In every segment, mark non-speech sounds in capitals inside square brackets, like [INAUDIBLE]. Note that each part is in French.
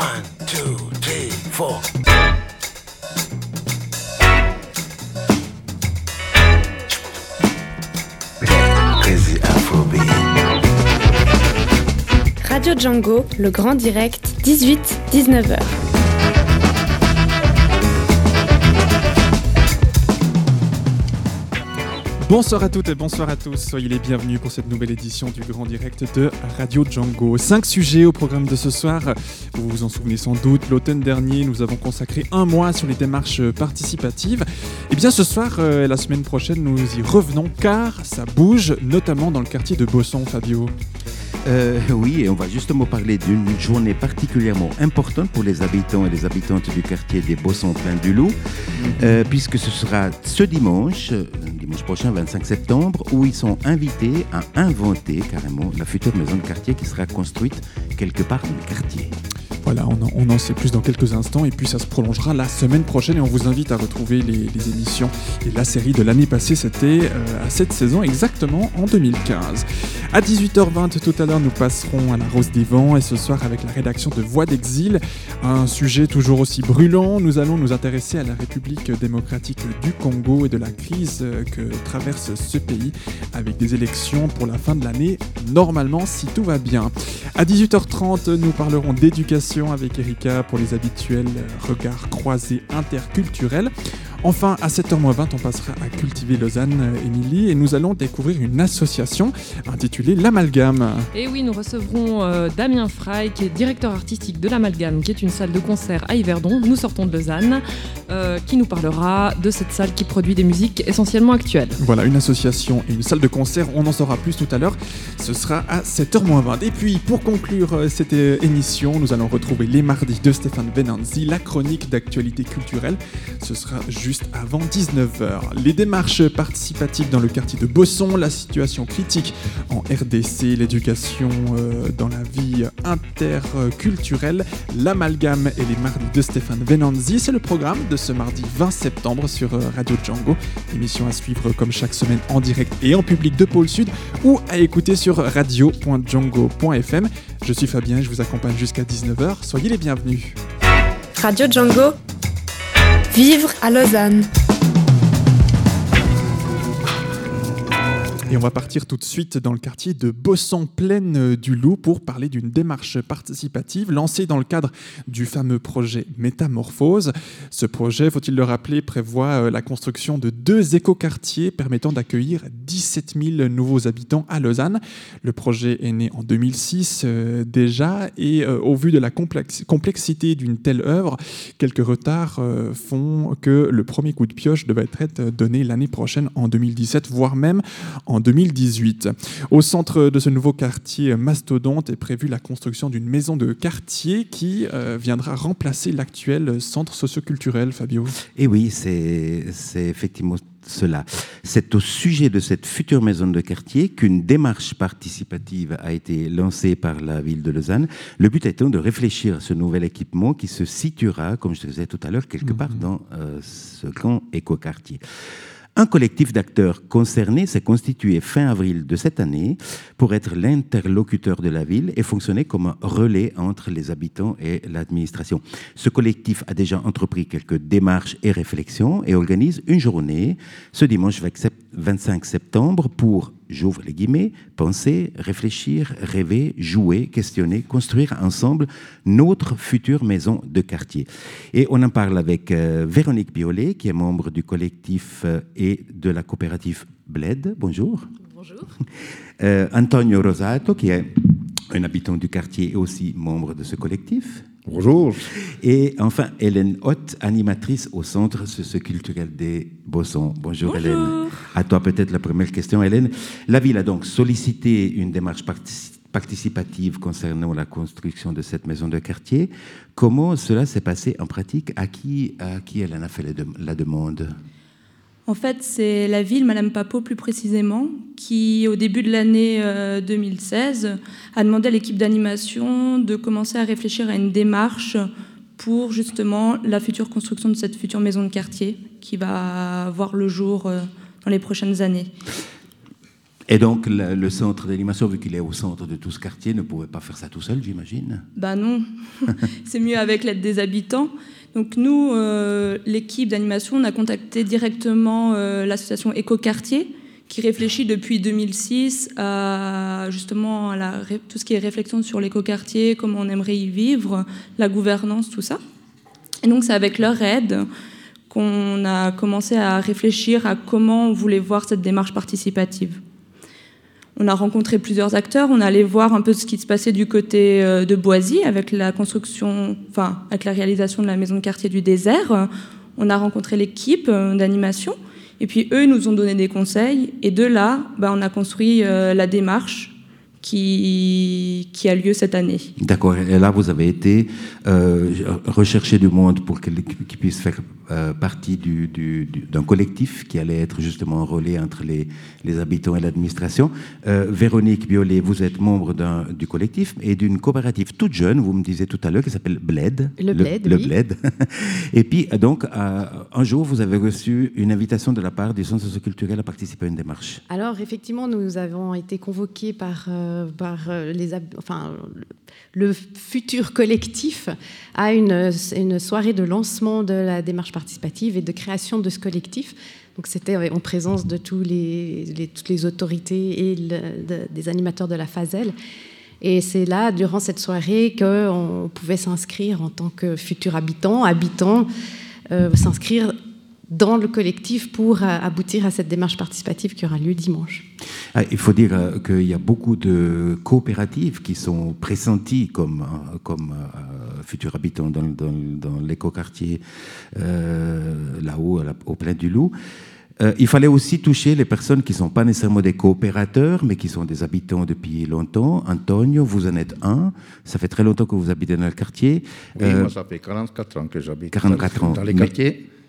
One, two, three, four. Crazy Afrobeat. Radio Django, le grand direct, 18-19h. Bonsoir à toutes et bonsoir à tous, soyez les bienvenus pour cette nouvelle édition du Grand Direct de Radio Django. Cinq sujets au programme de ce soir. Vous vous en souvenez sans doute, l'automne dernier, nous avons consacré un mois sur les démarches participatives. Et bien ce soir euh, et la semaine prochaine, nous y revenons car ça bouge, notamment dans le quartier de Bosson, Fabio. Euh, oui, et on va justement parler d'une journée particulièrement importante pour les habitants et les habitantes du quartier des Bossons plein du Loup, euh, puisque ce sera ce dimanche, dimanche prochain, 25 septembre, où ils sont invités à inventer carrément la future maison de quartier qui sera construite quelque part dans le quartier. Voilà, on en, sait plus dans quelques instants et puis ça se prolongera la semaine prochaine et on vous invite à retrouver les, les émissions et la série de l'année passée, c'était euh, à cette saison exactement en 2015. À 18h20 tout à l'heure, nous passerons à la Rose des Vents et ce soir avec la rédaction de Voix d'Exil, un sujet toujours aussi brûlant, nous allons nous intéresser à la République démocratique du Congo et de la crise euh, que traverse ce pays avec des élections pour la fin de l'année, normalement si tout va bien. À 18h30, nous parlerons d'éducation avec Erika pour les habituels regards croisés interculturels. Enfin, à 7h20, on passera à Cultiver Lausanne, euh, Émilie, et nous allons découvrir une association intitulée L'Amalgame. Et oui, nous recevrons euh, Damien Frey, qui est directeur artistique de l'Amalgame, qui est une salle de concert à Yverdon. Nous sortons de Lausanne, euh, qui nous parlera de cette salle qui produit des musiques essentiellement actuelles. Voilà, une association et une salle de concert, on en saura plus tout à l'heure. Ce sera à 7h20. Et puis, pour conclure euh, cette émission, nous allons retrouver les mardis de Stéphane Benanzi, la chronique d'actualité culturelle. Ce sera juste avant 19h. Les démarches participatives dans le quartier de Bosson, la situation critique en RDC, l'éducation euh, dans la vie interculturelle, l'amalgame et les mardis de Stéphane Benanzi. C'est le programme de ce mardi 20 septembre sur euh, Radio Django. Émission à suivre comme chaque semaine en direct et en public de Pôle Sud ou à écouter sur radio.django.fm. Je suis Fabien, je vous accompagne jusqu'à 19h. Soyez les bienvenus. Radio Django. Vivre à Lausanne. Et on va partir tout de suite dans le quartier de Bosson-Plaine du Loup pour parler d'une démarche participative lancée dans le cadre du fameux projet Métamorphose. Ce projet, faut-il le rappeler, prévoit euh, la construction de deux écoquartiers permettant d'accueillir 17 000 nouveaux habitants à Lausanne. Le projet est né en 2006 euh, déjà et euh, au vu de la complex- complexité d'une telle œuvre, quelques retards euh, font que le premier coup de pioche devait être donné l'année prochaine en 2017, voire même en 2018. Au centre de ce nouveau quartier mastodonte est prévue la construction d'une maison de quartier qui euh, viendra remplacer l'actuel centre socioculturel, Fabio. Et oui, c'est effectivement cela. C'est au sujet de cette future maison de quartier qu'une démarche participative a été lancée par la ville de Lausanne. Le but étant de réfléchir à ce nouvel équipement qui se situera, comme je te disais tout à l'heure, quelque part dans euh, ce grand écoquartier. Un collectif d'acteurs concernés s'est constitué fin avril de cette année pour être l'interlocuteur de la ville et fonctionner comme un relais entre les habitants et l'administration. Ce collectif a déjà entrepris quelques démarches et réflexions et organise une journée ce dimanche 25 septembre pour, j'ouvre les guillemets, penser, réfléchir, rêver, jouer, questionner, construire ensemble notre future maison de quartier. Et on en parle avec euh, Véronique Biolay, qui est membre du collectif euh, et de la coopérative Bled. Bonjour. Bonjour. Euh, Antonio Rosato, qui est un habitant du quartier et aussi membre de ce collectif. Bonjour. Et enfin, Hélène Hott, animatrice au Centre socioculturel des Bossons. Bonjour, Hélène. À toi peut-être la première question, Hélène. La ville a donc sollicité une démarche partici- participative concernant la construction de cette maison de quartier. Comment cela s'est passé en pratique? À qui, à qui elle en a fait la demande? En fait, c'est la ville, Madame Papeau plus précisément, qui, au début de l'année euh, 2016, a demandé à l'équipe d'animation de commencer à réfléchir à une démarche pour justement la future construction de cette future maison de quartier qui va voir le jour euh, dans les prochaines années. Et donc, le, le centre d'animation, vu qu'il est au centre de tout ce quartier, ne pouvait pas faire ça tout seul, j'imagine? Bah non, [LAUGHS] [LAUGHS] c'est mieux avec l'aide des habitants. Donc nous, euh, l'équipe d'animation, on a contacté directement euh, l'association Éco-Quartier, qui réfléchit depuis 2006 à justement tout ce qui est réflexion sur l'éco-quartier, comment on aimerait y vivre, la gouvernance, tout ça. Et donc c'est avec leur aide qu'on a commencé à réfléchir à comment on voulait voir cette démarche participative. On a rencontré plusieurs acteurs, on allait voir un peu ce qui se passait du côté euh, de Boisy avec la construction, enfin avec la réalisation de la maison de quartier du désert. On a rencontré l'équipe euh, d'animation. Et puis eux nous ont donné des conseils. Et de là, bah, on a construit euh, la démarche qui, qui a lieu cette année. D'accord. Et là, vous avez été euh, rechercher du monde pour qu'il qu'il puisse faire euh, partie du- du- du- d'un collectif qui allait être justement un relais entre les, les habitants et l'administration. Euh, Véronique Biolay, vous êtes membre d'un- du collectif et d'une coopérative toute jeune, vous me disiez tout à l'heure, qui s'appelle Bled. Le Bled, Le oui. Bled. [LAUGHS] et puis, donc, euh, un jour, vous avez reçu une invitation de la part du Centre socioculturel à participer à une démarche. Alors, effectivement, nous avons été convoqués par, euh, par euh, hab- enfin, le futur collectif à une, soirée de lancement de la démarche participative et de création de ce collectif. Donc, c'était en présence de toutes les autorités et des animateurs de la FASEL. Et c'est là, durant cette soirée, qu'on pouvait s'inscrire en tant que futur habitant, habitant, euh, s'inscrire dans le collectif pour euh, aboutir à cette démarche participative qui aura lieu dimanche. Ah, Il faut dire euh, qu'il y a beaucoup de coopératives qui sont pressenties comme, euh, comme euh, futurs habitants dans, dans, dans l'écoquartier euh, là-haut, au plein du Loup. Il fallait aussi toucher les personnes qui ne sont pas nécessairement des coopérateurs, mais qui sont des habitants depuis longtemps. Antonio, vous en êtes un. Ça fait très longtemps que vous habitez dans le quartier. Oui, Euh, moi, ça fait 44 ans que j'habite 44 ans. dans les Mais-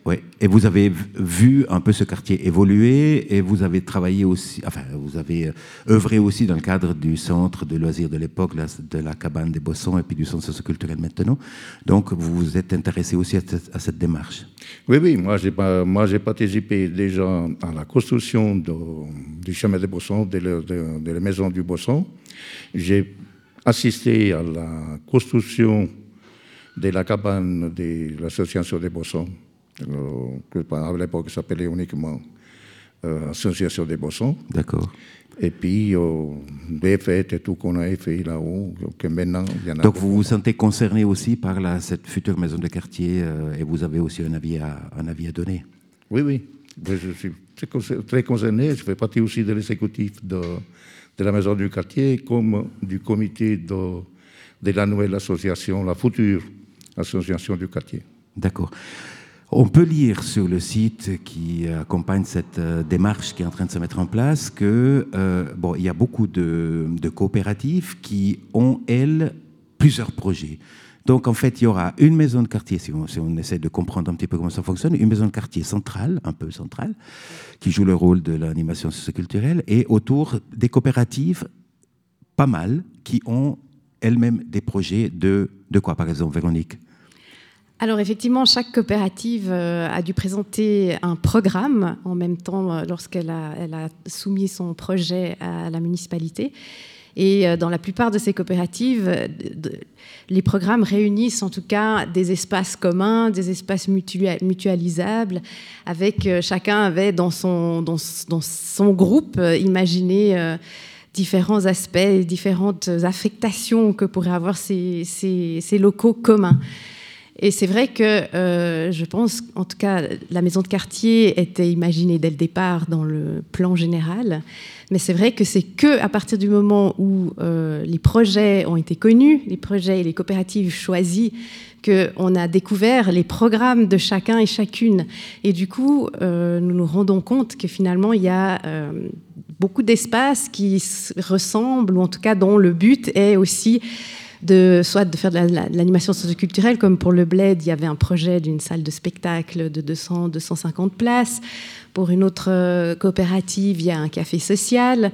Ouais. Et vous avez vu un peu ce quartier évoluer et vous avez travaillé aussi, enfin, vous avez euh, œuvré aussi dans le cadre du centre de loisirs de l'époque, de la cabane des Bossons et puis du centre socioculturel maintenant. Donc, vous vous êtes intéressé aussi à cette, démarche. Oui, oui, moi j'ai, participé déjà à la construction du chemin des Bossons, de, la- de- la maison du Bosson. J'ai assisté à la construction de la cabane de l'association des Bossons, que à l'époque s'appelait uniquement euh, Association des Bossons. D'accord. Et puis, euh, des fêtes et tout qu'on a fait là-haut, que maintenant, il y en a Donc, vous vous sentez concerné aussi par la, cette future maison de quartier euh, et vous avez aussi un avis à, un avis à donner? Oui, oui. Je suis très concer- très concerné. Je fais partie aussi de l'exécutif de, de la maison du quartier, comme du comité de, de la nouvelle association, la future association du quartier. D'accord. On peut lire sur le site qui accompagne cette euh, démarche qui est en train de se mettre en place que euh, bon, il y a beaucoup de, de coopératives qui ont elles plusieurs projets. Donc en fait, il y aura une maison de quartier, si on, si on essaie de comprendre un petit peu comment ça fonctionne, une maison de quartier centrale, un peu centrale, qui joue le rôle de l'animation socioculturelle, et autour des coopératives, pas mal, qui ont elles-mêmes des projets de, de quoi, par exemple, Véronique? Alors effectivement, chaque coopérative euh, a dû présenter un programme en même temps euh, lorsqu'elle a, soumis son projet à la municipalité. Et euh, dans la plupart de ces coopératives, les programmes réunissent en tout cas des espaces communs, des espaces mutua- mutualisables, avec chacun avait dans son, groupe imaginé différents aspects, différentes affectations que pourraient avoir ces locaux communs. Et c'est vrai que euh, je pense, en tout cas, la maison de quartier était imaginée dès le départ dans le plan général. Mais c'est vrai que c'est que à partir du moment où euh, les projets ont été connus, les projets et les coopératives choisis, qu'on a découvert les programmes de chacun et chacune. Et du coup, euh, nous nous rendons compte que finalement, il y a beaucoup d'espaces qui se ressemblent, ou en tout cas dont le but est aussi de soit de faire de la- la- l'animation socioculturelle, comme pour le Bled, il y avait un projet d'une salle de spectacle de 200, 250 places. Pour une autre euh, coopérative, il y a un café social.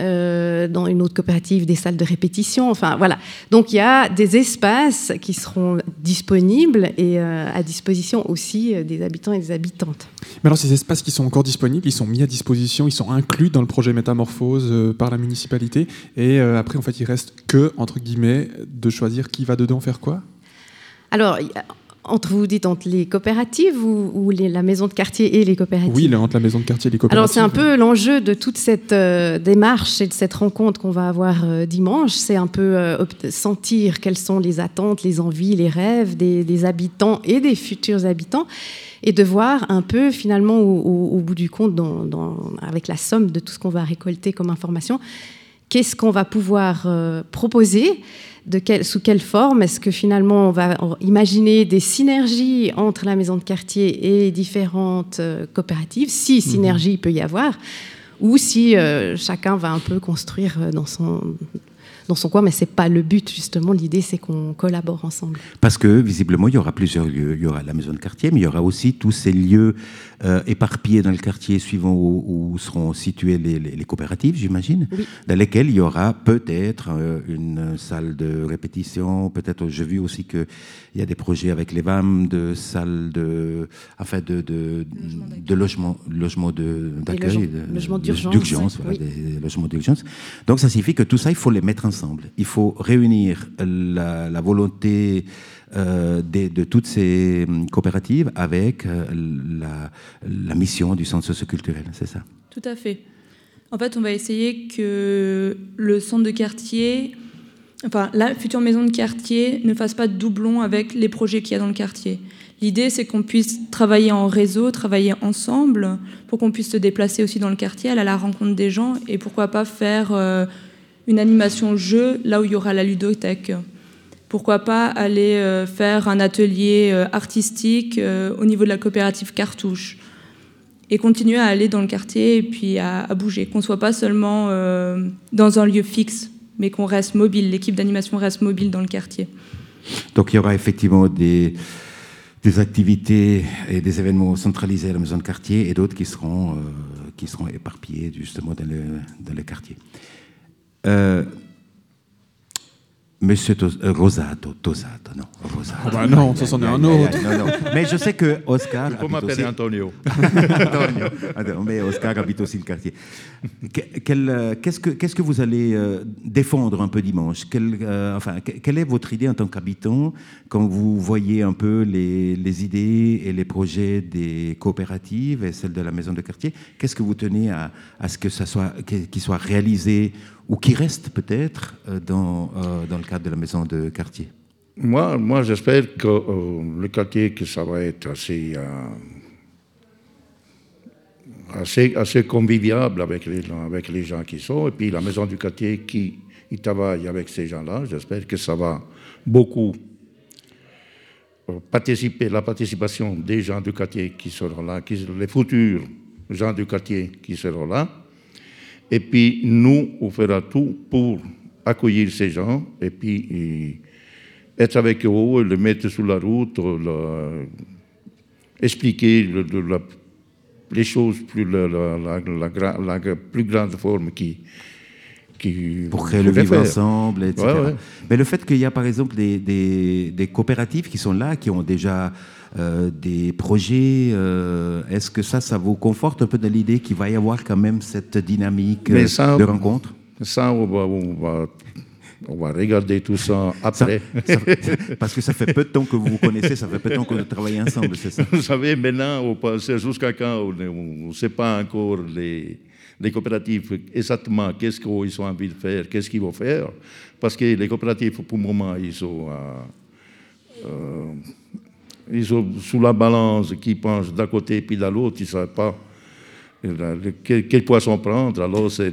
Euh, dans une autre coopérative, des salles de répétition. Enfin, voilà. Donc, il y a des espaces qui seront disponibles et euh, à disposition aussi des habitants et des habitantes. Mais alors, ces espaces qui sont encore disponibles, ils sont mis à disposition, ils sont inclus dans le projet Métamorphose euh, par la municipalité. Et après, en fait, il reste que, entre guillemets, de choisir qui va dedans faire quoi? Alors, entre vous dites entre les coopératives ou, ou les- la maison de quartier et les coopératives Oui, entre la maison de quartier et les coopératives. Alors c'est un peu l'enjeu de toute cette euh, démarche et de cette rencontre qu'on va avoir euh, dimanche, c'est un peu euh, sentir quelles sont les attentes, les envies, les rêves des, des habitants et des futurs habitants et de voir un peu finalement au, au- au bout du compte, dans- dans- avec la somme de tout ce qu'on va récolter comme information, qu'est-ce qu'on va pouvoir proposer de sous quelle forme Est-ce que finalement on va imaginer des synergies entre la maison de quartier et différentes euh, coopératives, si synergie il peut y avoir, ou si euh, chacun va un peu construire euh, dans son, dans son coin, mais c'est pas le but justement. L'idée c'est qu'on collabore ensemble. Parce que visiblement, il y aura plusieurs lieux. Il y aura la maison de quartier, mais il y aura aussi tous ces lieux euh, éparpillés dans le quartier suivant où, où seront situées les, les- les coopératives, j'imagine, Oui. dans lesquelles il y aura peut-être euh, une salle de répétition. Peut-être, j'ai vu aussi qu'il y a des projets avec les VAM de salles de, enfin de, de, de logement, logement d'accueil, de- d'urgence, voilà, Oui. des logements d'urgence. Donc ça signifie que tout ça, il faut les mettre ensemble. Il faut réunir la, la volonté euh, de toutes ces hum, coopératives avec euh, la, la mission du centre socioculturel, c'est ça? Tout à fait. En fait, on va essayer que le centre de quartier, enfin la future maison de quartier, ne fasse pas de doublon avec les projets qu'il y a dans le quartier. L'idée, c'est qu'on puisse travailler en réseau, travailler ensemble, pour qu'on puisse se déplacer aussi dans le quartier, aller à la rencontre des gens, et pourquoi pas faire euh, une animation jeu là où il y aura la ludothèque. Pourquoi pas aller euh, faire un atelier euh, artistique euh, au niveau de la coopérative Cartouche et continuer à aller dans le quartier et puis à, bouger, qu'on soit pas seulement dans un lieu fixe, mais qu'on reste mobile, l'équipe d'animation reste mobile dans le quartier. Donc il y aura effectivement des, activités et des événements centralisés à la maison de quartier et d'autres qui seront, qui seront éparpillés justement dans le, quartier. Monsieur Tos- euh, Rosato, Tosato, non, Rosato. Ah bah non, ça, c'en est un autre. non, non. Mais je sais que Oscar. Tu peux habite m'appeler aussi- Antonio. [LAUGHS] Antonio. Attends, mais Oscar habite aussi le quartier. Que- quel, euh, Qu'est-ce que, qu'est-ce que vous allez euh, défendre un peu dimanche? Quel, euh, enfin, que- Quelle est votre idée en tant qu'habitant quand vous voyez un peu les, les idées et les projets des coopératives et celles de la maison de quartier? Qu'est-ce que vous tenez à, à ce que ça soit, qu'il soit réalisé ou qui reste peut-être euh, dans, euh, dans le cadre de la maison de quartier Moi, moi j'espère que euh, le quartier, que ça va être assez, assez, conviviable avec les, avec les gens qui sont. Et puis la maison du quartier qui il travaille avec ces gens-là, j'espère que ça va beaucoup participer, la participation des gens du quartier qui seront là, les futurs gens du quartier qui seront là. Et puis nous, on fera tout pour accueillir ces gens et puis et être avec eux, les mettre sur la route, le- expliquer le- le- la- les choses plus la, plus grande forme qui qui pour créer le vivre ensemble, etc. Ouais, ouais. Mais le fait qu'il y a par exemple des, des- des coopératives qui sont là, qui ont déjà euh, des projets, euh, est-ce que ça, ça vous conforte un peu dans l'idée qu'il va y avoir quand même cette dynamique euh, ça- de rencontre? Ça, on va, on va, on va regarder tout ça Ça- après. ça- Parce que ça fait peu de temps que vous vous connaissez, ça fait peu de temps que vous travaillez ensemble, c'est ça? Vous savez, maintenant, on passe jusqu'à quand on ne sait pas encore les, les coopératives exactement qu'est-ce qu'ils ont envie de faire, qu'est-ce qu'ils vont faire. Parce que les coopératives, pour le moment, ils sont, euh, euh, ils sont sous la balance qui penchent d'un côté puis de l'autre, ils ne savent pas. euh, Quel, quel poisson prendre Alors, c'est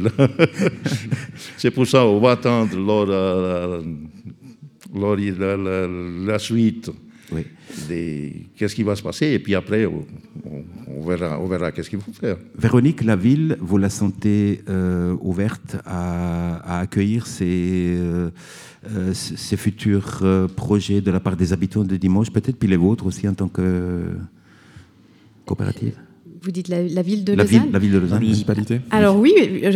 [LAUGHS] c'est pour ça on va attendre leur, euh, leur- la, suite Oui. des- qu'est-ce qui va se passer et puis après on, verra, on verra qu'est-ce qu'il faut faire. Véronique, la ville, vous la sentez euh, ouverte à, à accueillir ces, euh, euh, ces futurs euh, projets de la part des habitants de Dimanche, peut-être, puis les vôtres aussi en tant que coopérative? Vous dites la, la ville de la Lausanne? ville, la ville de La Lausanne. municipalité. Alors oui, euh,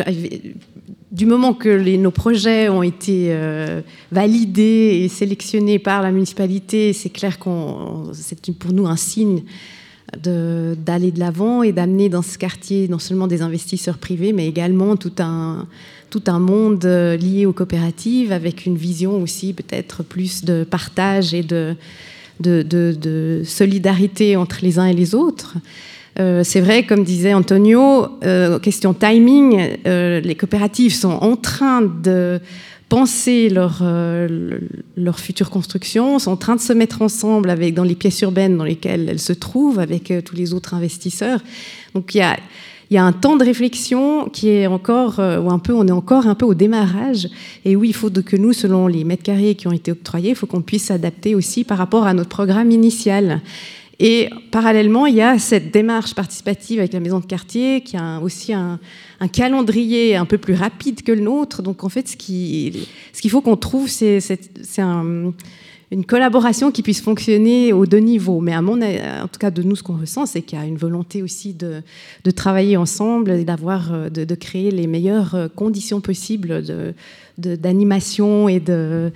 du moment que les- nos projets ont été euh, validés et sélectionnés par la municipalité, c'est clair qu'on c'est pour nous un signe de- d'aller de l'avant et d'amener dans ce quartier non seulement des investisseurs privés, mais également tout un, tout un monde euh, lié aux coopératives avec une vision aussi peut-être plus de partage et de, solidarité entre les uns et les autres. Euh, c'est vrai, comme disait Antonio, euh, question timing, euh, les coopératives sont en train de penser leur, le- leur future construction, sont en train de se mettre ensemble avec, dans les pièces urbaines dans lesquelles elles se trouvent, avec tous les autres investisseurs. Donc il y a, il y a un temps de réflexion qui est encore, euh, ou un peu, on est encore un peu au démarrage. Et oui, il faut que nous, selon les mètres carrés qui ont été octroyés, il faut qu'on puisse s'adapter aussi par rapport à notre programme initial. Et parallèlement, il y a cette démarche participative avec la maison de quartier qui a aussi un, calendrier un peu plus rapide que le nôtre. Donc en fait, ce qu'il ce qu'il faut qu'on trouve, c'est un- une collaboration qui puisse fonctionner aux deux niveaux. Mais à mon, a- en tout cas, de nous, ce qu'on ressent, c'est qu'il y a une volonté aussi de, travailler ensemble et d'avoir, euh, de, créer les meilleures euh, conditions possibles d'animation et de,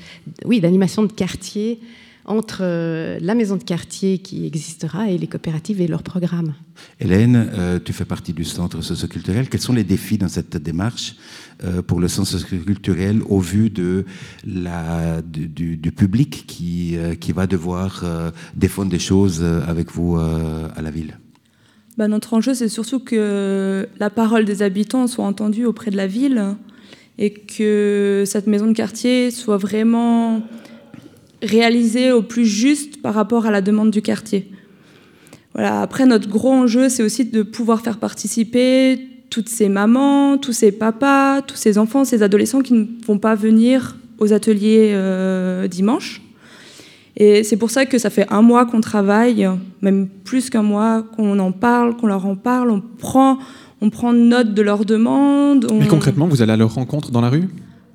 oui, d'animation de quartier entre euh, la maison de quartier qui existera et les coopératives et leurs programmes. Hélène, euh, tu fais partie du centre socioculturel. Quels sont les défis dans cette démarche euh, pour le centre socioculturel au vu de la, du, du- du public qui, euh, qui va devoir euh, défendre des choses avec vous euh, à la ville? Bah, notre enjeu, c'est surtout que la parole des habitants soit entendue auprès de la ville et que cette maison de quartier soit vraiment réalisée au plus juste par rapport à la demande du quartier. Voilà. Après, notre gros enjeu, c'est aussi de pouvoir faire participer toutes ces mamans, tous ces papas, tous ces enfants, ces adolescents qui ne vont pas venir aux ateliers euh, dimanche. Et c'est pour ça que ça fait un mois qu'on travaille, même plus qu'un mois, qu'on en parle, qu'on leur en parle, on prend, on prend note de leurs demandes. on- Mais concrètement, vous allez à leur rencontre dans la rue?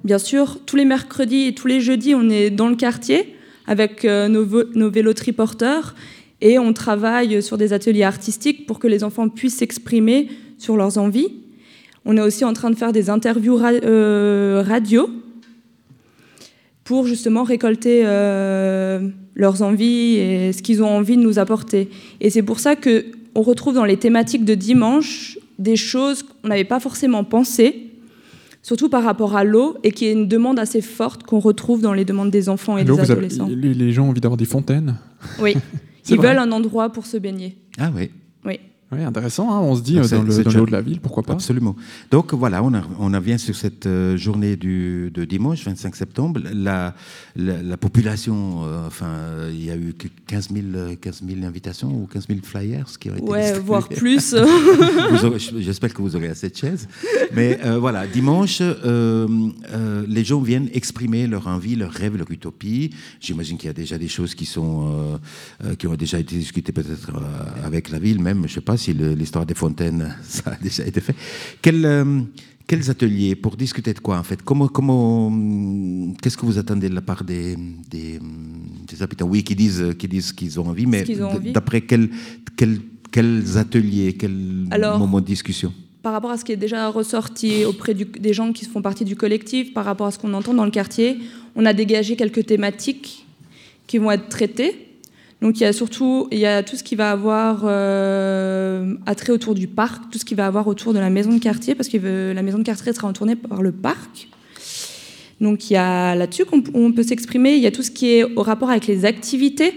Bien sûr, tous les mercredis et tous les jeudis, on est dans le quartier avec euh, nos, nos vélos triporteurs et on travaille sur des ateliers artistiques pour que les enfants puissent s'exprimer sur leurs envies. On est aussi en train de faire des interviews euh, radio pour justement récolter euh, leurs envies et ce qu'ils ont envie de nous apporter. Et c'est pour ça que on retrouve dans les thématiques de dimanche des choses qu'on n'avait pas forcément pensées, surtout par rapport à l'eau, et qui est une demande assez forte qu'on retrouve dans les demandes des enfants et des avez- adolescents. les, gens ont envie d'avoir des fontaines? Oui, [LAUGHS] ils vrai. veulent un endroit pour se baigner. Ah oui. Oui. Intéressant, hein, on se dit euh, dans le, dans le haut de la ville, pourquoi pas Absolument. Donc voilà, on, a- on en vient sur cette euh, journée du, de dimanche, 25 septembre. La, la, la population, euh, enfin, il y a eu que 15 000, euh, 15 000 invitations ou 15 000 flyers qui ont été Ouais, distribués. voire plus. [LAUGHS] J'espère que vous aurez assez de chaises. Mais euh, voilà, dimanche, euh, euh, les gens viennent exprimer leur envie, leurs rêves, leur utopie. J'imagine qu'il y a déjà des choses qui, sont, qui ont déjà été discutées peut-être avec la ville même. Je ne sais pas si l'histoire des fontaines, [LAUGHS] ça a déjà été fait. Quel, euh, quels ateliers pour discuter de quoi en fait? Comment, comment, hum, qu'est-ce que vous attendez de la part des, des, des habitants? Oui, qui disent, qui disent qu'ils ont envie, mais qu'ils d'après quel, quel- quels ateliers, quels moments de discussion? par rapport à ce qui est déjà ressorti auprès du- des gens qui font partie du collectif, par rapport à ce qu'on entend dans le quartier, on a dégagé quelques thématiques qui vont être traitées. Donc il y a surtout il y a tout ce qui va avoir euh, attrait autour du parc, tout ce qui va avoir autour de la maison de quartier, parce que euh, la maison de quartier sera entourée par le parc. Donc il y a là-dessus qu'on on peut s'exprimer. Il y a tout ce qui est au rapport avec les activités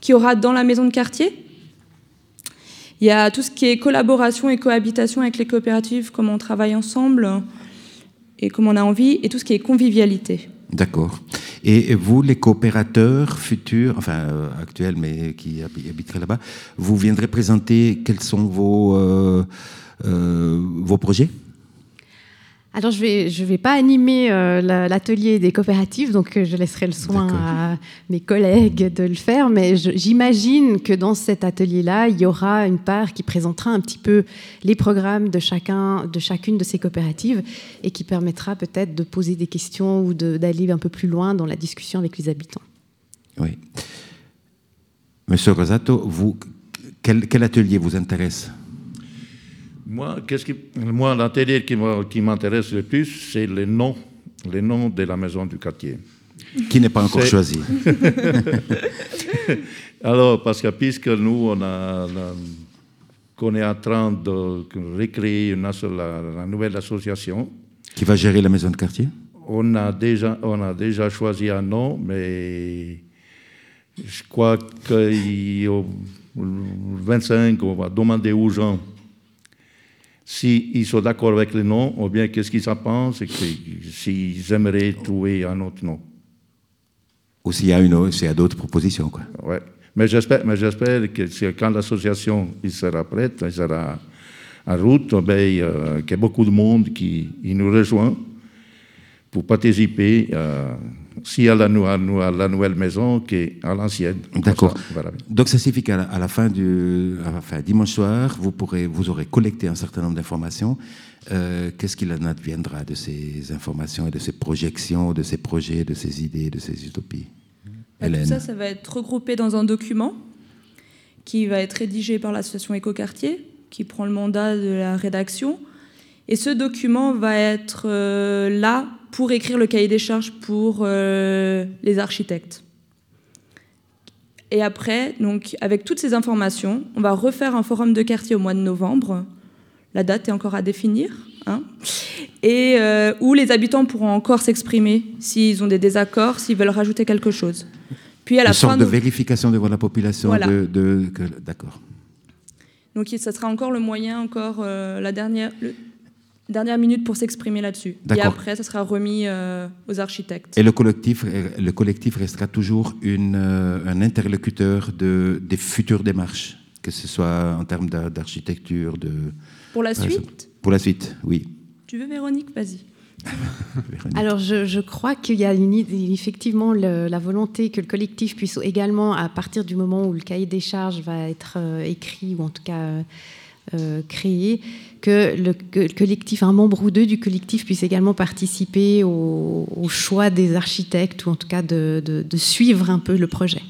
qu'il y aura dans la maison de quartier. Il y a tout ce qui est collaboration et cohabitation avec les coopératives, comment on travaille ensemble et comment on a envie, et tout ce qui est convivialité. D'accord. Et vous, les coopérateurs futurs, enfin euh, actuels, mais qui habi- habiteraient là-bas, vous viendrez présenter quels sont vos, euh, euh, vos projets? Alors, je vais, je vais pas animer euh, la- l'atelier des coopératives, donc euh, je laisserai le soin à mes collègues de le faire. Mais j'imagine que dans cet atelier-là, il y aura une part qui présentera un petit peu les programmes de chacun, de chacune de ces coopératives, et qui permettra peut-être de poser des questions ou d'aller un peu plus loin dans la discussion avec les habitants. Oui. Monsieur Rosato, vous, quel, quel atelier vous intéresse? Moi, qu'est-ce qui, moi qui m'intéresse le plus, c'est les noms, les noms de la maison du quartier. Qui n'est pas encore choisi. [LAUGHS] Alors, parce que puisque nous, on, a, qu'on est en train de recréer une la, la nouvelle association, Qui va gérer la maison de quartier? On a déjà, on a déjà choisi un nom, mais je crois qu'au 25, on va demander aux gens s'ils sont d'accord avec le nom, ou bien qu'est-ce qu'ils en pensent, et s'ils aimeraient trouver un autre nom. Ou s'il y a, une autre- s'il y a d'autres propositions. Quoi. Ouais. Mais j'espère, mais j'espère que quand l'association il sera prête, il sera en route, ben, euh, qu'il y a beaucoup de monde qui il nous rejoint pour participer euh, si à la, à la nouvelle maison qu'à l'ancienne. D'accord. voilà. Donc ça signifie qu'à la, à la fin du dimanche soir, vous, pourrez, vous aurez collecté un certain nombre d'informations. Euh, Qu'est-ce qu'il en adviendra de ces informations et de ces projections, de ces projets, de ces idées, de ces utopies? Bah, Hélène Tout ça, ça va être regroupé dans un document qui va être rédigé par l'association Écoquartier, qui prend le mandat de la rédaction. Et ce document va être euh, là pour écrire le cahier des charges pour euh, les architectes. Et après, donc, avec toutes ces informations, on va refaire un forum de quartier au mois de novembre. La date est encore à définir. hein. et euh, où les habitants pourront encore s'exprimer s'ils ont des désaccords, s'ils veulent rajouter quelque chose. Puis à la Une sorte fin, de nous- vérification devant la population. Voilà. De, de- D'accord. donc ça sera encore le moyen, encore euh, la dernière, le- dernière minute pour s'exprimer là-dessus. Et après, ça sera remis euh, aux architectes. Et le collectif, le collectif restera toujours une, euh, un interlocuteur de, des futures démarches, que ce soit en termes d'ar- d'architecture, de... Pour la par suite, exemple. Pour la suite, oui. tu veux Véronique? Vas-y. [LAUGHS] Alors, je, je crois qu'il y a une effectivement le- la volonté que le collectif puisse également, à partir du moment où le cahier des charges va être euh, écrit ou en tout cas euh, euh, créé, que le, collectif, un membre ou deux du collectif puisse également participer au, choix des architectes ou en tout cas de suivre un peu le projet.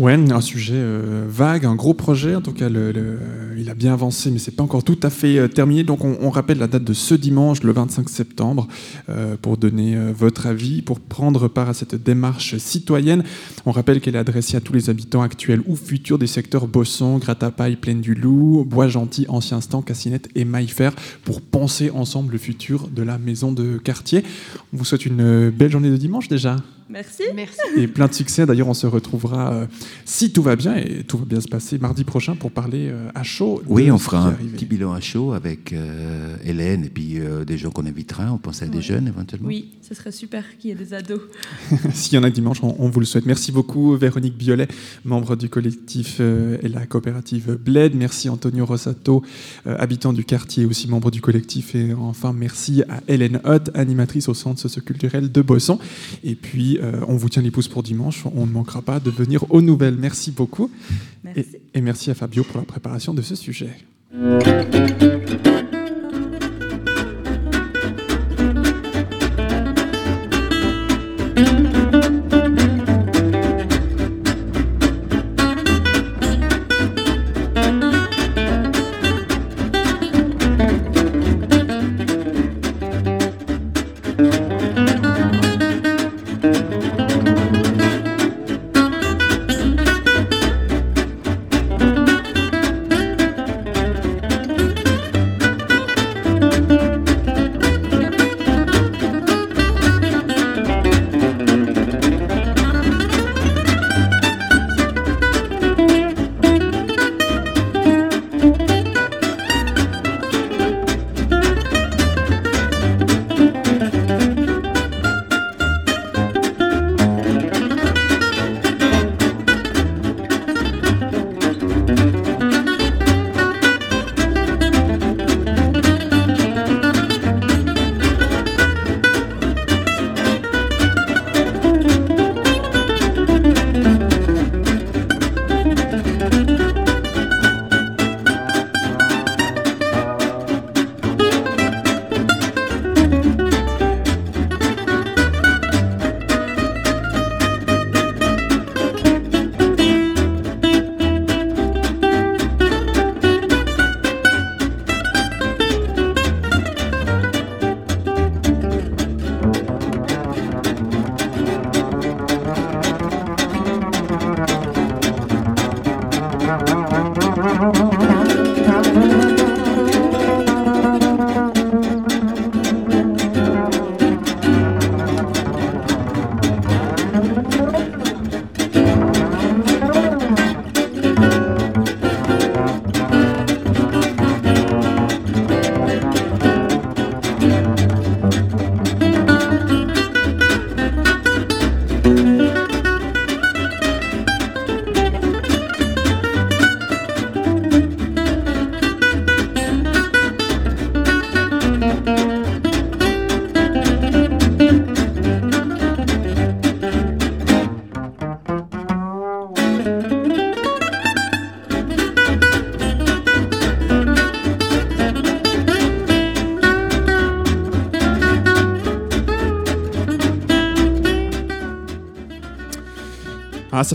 Ouais, un sujet euh, vague, un gros projet. En tout cas, il a bien avancé, mais c'est pas encore tout à fait euh, terminé. Donc, on, rappelle la date de ce dimanche, le 25 septembre, euh, pour donner votre avis, pour prendre part à cette démarche citoyenne. On rappelle qu'elle est adressée à tous les habitants actuels ou futurs des secteurs Bosson, Gratapaille, Plaine du Loup, Bois-Gentil, Ancien Stan, Cassinette et Maillefer, pour penser ensemble le futur de la maison de quartier. On vous souhaite une belle journée de dimanche déjà Merci. Merci. et plein de succès. D'ailleurs, on se retrouvera, euh, si tout va bien, et tout va bien se passer, mardi prochain pour parler euh, à chaud. Oui, on fera un arrivé. petit bilan à chaud avec euh, Hélène et puis euh, des gens qu'on invitera. On pense à des jeunes éventuellement. Oui, ce serait super qu'il y ait des ados. [LAUGHS] S'il y en a dimanche, on, on vous le souhaite. Merci beaucoup, Véronique Biolay, membre du collectif euh, et la coopérative Bled. Merci, Antonio Rossato, euh, habitant du quartier, aussi membre du collectif. Et enfin, merci à Hélène Hutt, animatrice au centre socioculturel de Bosson. Et puis, euh, on vous tient les pouces pour dimanche. On ne manquera pas de venir aux nouvelles. Merci beaucoup. Merci. Et, et merci à Fabio pour la préparation de ce sujet.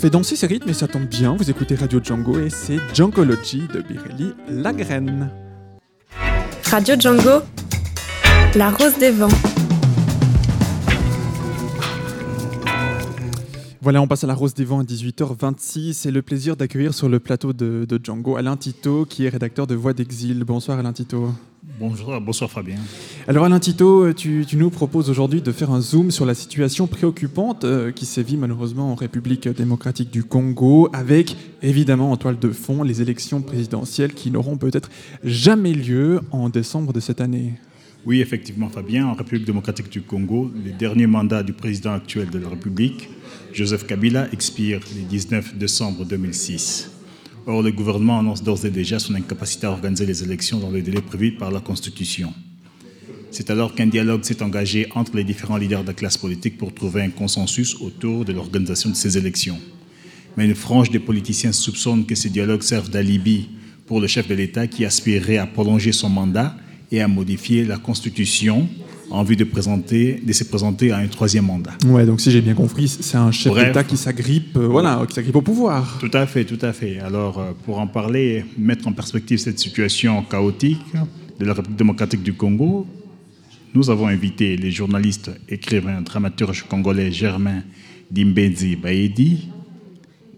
Fait danser ces rythmes et ça tombe bien. Vous écoutez Radio Django et c'est Djangology de Birelli Lagraine. Radio Django, la rose des vents. Voilà, on passe à la Rose des Vents à 18h26. C'est le plaisir d'accueillir sur le plateau de, de Django Alain Tito, qui est rédacteur de Voix d'Exil. Bonsoir Alain Tito. Bonjour, bonsoir Fabien. Alors Alain Tito, tu, tu nous proposes aujourd'hui de faire un zoom sur la situation préoccupante euh, qui sévit malheureusement en République démocratique du Congo, avec évidemment en toile de fond les élections présidentielles qui n'auront peut-être jamais lieu en décembre de cette année. Oui, effectivement Fabien, en République démocratique du Congo, le dernier mandat du président actuel de la République, Joseph Kabila, expire le 19 décembre 2006. Or, le gouvernement annonce d'ores et déjà son incapacité à organiser les élections dans les délais prévus par la Constitution. C'est alors qu'un dialogue s'est engagé entre les différents leaders de la classe politique pour trouver un consensus autour de l'organisation de ces élections. Mais une frange des politiciens soupçonne que ces dialogues servent d'alibi pour le chef de l'État qui aspirerait à prolonger son mandat et à modifier la Constitution en vue de, présenter, de se présenter à un troisième mandat. Ouais, donc si j'ai bien compris, c'est un chef d'État qui s'agrippe, euh, voilà, qui s'agrippe au pouvoir. Tout à fait, tout à fait. Alors, euh, pour en parler, mettre en perspective cette situation chaotique de la République démocratique du Congo, nous avons invité les journalistes, écrivains, dramaturges congolais Germain Dimbenzi Baedi.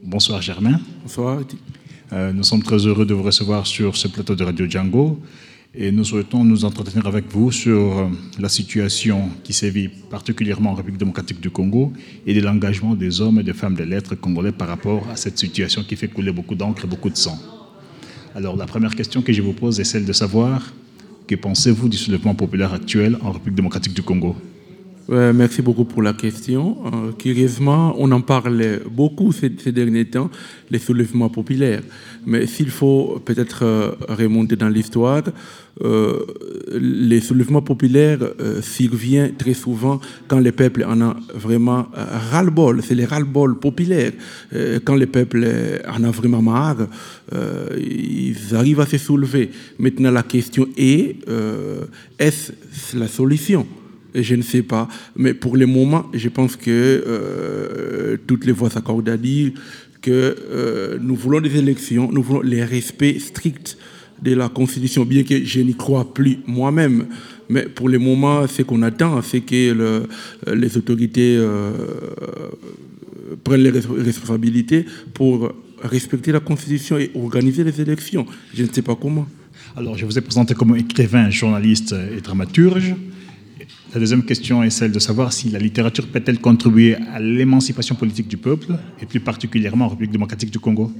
Bonsoir Germain. Bonsoir. Euh, nous sommes très heureux de vous recevoir sur ce plateau de Radio Django et nous souhaitons nous entretenir avec vous sur euh, la situation qui sévit particulièrement en République démocratique du Congo et de l'engagement des hommes et des femmes de lettres congolais par rapport à cette situation qui fait couler beaucoup d'encre et beaucoup de sang. Alors la première question que je vous pose est celle de savoir que pensez-vous du soulèvement populaire actuel en République démocratique du Congo? Euh, merci beaucoup pour la question. Euh, curieusement, on en parle beaucoup ces, derniers temps, les soulèvements populaires. Mais s'il faut peut-être euh, remonter dans l'histoire, les soulèvements populaires surviennent très souvent quand les peuples en ont vraiment ras-le-bol. C'est les ras-le-bol populaires. Quand les peuples en ont vraiment marre, ils arrivent à se soulever. Maintenant, la question est, est-ce la solution? Je ne sais pas. Mais pour le moment, je pense que euh, toutes les voix s'accordent à dire que euh, nous voulons des élections, nous voulons les respects stricts de la Constitution, bien que je n'y crois plus moi-même. Mais pour le moment, ce qu'on attend, c'est que le- les autorités euh, prennent les res- responsabilités pour respecter la Constitution et organiser les élections. Je ne sais pas comment. Alors, je vous ai présenté comme écrivain, journaliste et dramaturge. La deuxième question est celle de savoir si la littérature peut-elle contribuer à l'émancipation politique du peuple, et plus particulièrement en République démocratique du Congo?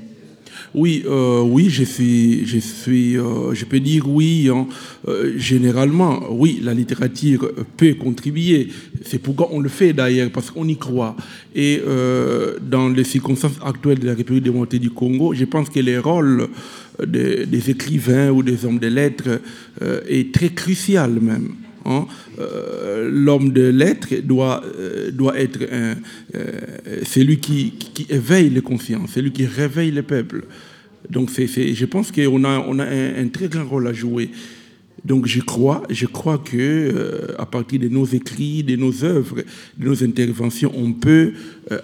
Oui, euh, oui, je suis, je suis, euh, je peux dire oui. hein. Euh, généralement, oui, la littérature peut contribuer. C'est pourquoi on le fait d'ailleurs, parce qu'on y croit. Et dans les circonstances actuelles de la République démocratique du Congo, je pense que le rôle des, des écrivains ou des hommes de lettres est très crucial même. Hein. Euh, L'homme de lettres doit, euh, doit être euh, celui qui, éveille les consciences, celui qui réveille le peuple. Donc je pense qu'on a, on a un, très grand rôle à jouer. Donc je crois, je crois que à partir de nos écrits, de nos œuvres, de nos interventions, on peut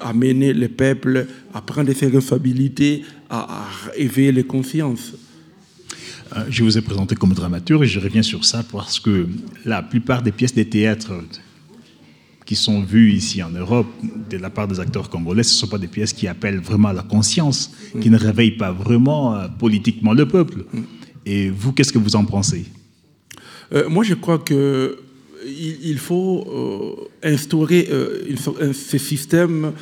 amener le peuple à prendre ses responsabilités, à, à éveiller les consciences. Euh, Je vous ai présenté comme dramaturge, et je reviens sur ça parce que la plupart des pièces de théâtre qui sont vues ici en Europe de la part des acteurs congolais, ce ne sont pas des pièces qui appellent vraiment à la conscience, qui ne réveillent pas vraiment euh, politiquement le peuple. Et vous, qu'est-ce que vous en pensez? Euh, moi, je crois que il, il faut euh, instaurer ce système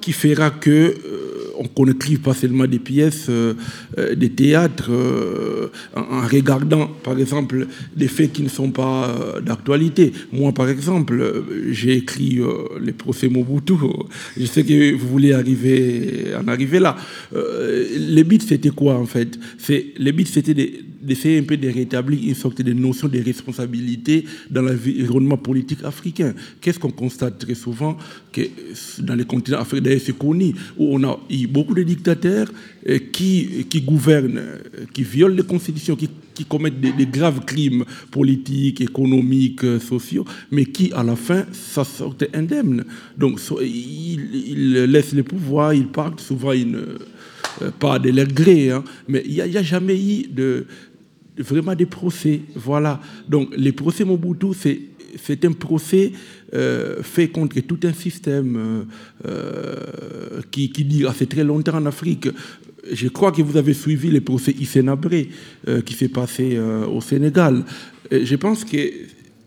qui fera que euh, on n'écrive pas seulement des pièces euh, euh, de théâtre euh, en, regardant, par exemple, des faits qui ne sont pas euh, d'actualité. Moi, par exemple, euh, j'ai écrit euh, les procès Mobutu. Je sais que vous voulez arriver, en arriver là. Euh, le but, c'était quoi, en fait? Le but, c'était de- d'essayer un peu de rétablir une sorte de notion de responsabilité dans l'environnement politique africain. Qu'est-ce qu'on constate très souvent que dans les continents africains, d'ailleurs, c'est connu, où on a eu beaucoup de dictateurs euh, qui, qui gouvernent, euh, qui violent les constitutions, qui, qui commettent des, graves crimes politiques, économiques, euh, sociaux, mais qui, à la fin, ça sortent indemnes. Donc, ils, ils laissent le pouvoir, ils partent, souvent, ils ne, euh, pas de leur gré, hein, mais il n'y a, jamais eu de, vraiment des procès. Voilà. Donc, les procès Mobutu, c'est un procès euh, fait contre tout un système euh, euh, qui, qui dit assez très longtemps en Afrique. Je crois que vous avez suivi les procès Issenabré euh, qui s'est passé au Sénégal. Je pense que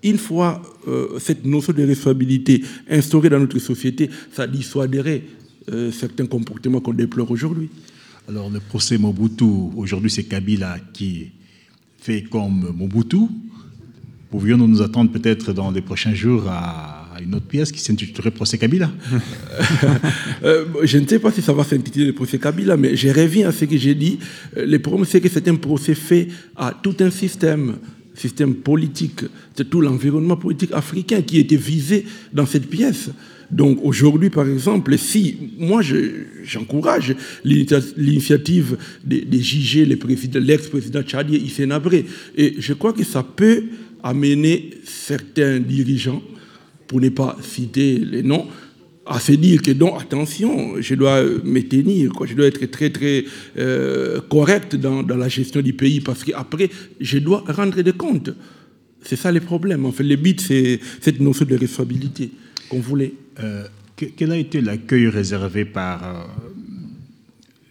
une fois cette notion de responsabilité instaurée dans notre société, ça dissuaderait certains comportements qu'on déplore aujourd'hui. Alors, le procès Mobutu, aujourd'hui, c'est Kabila qui fait comme Mobutu. Pouvions-nous nous attendre peut-être dans les prochains jours à une autre pièce qui s'intitulerait Procès Kabila [LAUGHS] Euh, je ne sais pas si ça va s'intituler le procès Kabila, mais je reviens à ce que j'ai dit. Euh, Le problème, c'est que c'est un procès fait à tout un système, système politique, c'est tout l'environnement politique africain qui était visé dans cette pièce. Donc aujourd'hui, par exemple, si moi je- j'encourage l'inita- l'initiative des, des JG, l'ex-président tchadien Issenabré, et je crois que ça peut amener certains dirigeants, pour ne pas citer les noms, à se dire que non, attention, je dois me tenir, quoi, je dois être très très euh, correct dans, la gestion du pays parce qu'après, je dois rendre des comptes. C'est ça le problème. En fait, le but, c'est cette notion de responsabilité qu'on voulait. Euh, que- quel a été l'accueil réservé par euh,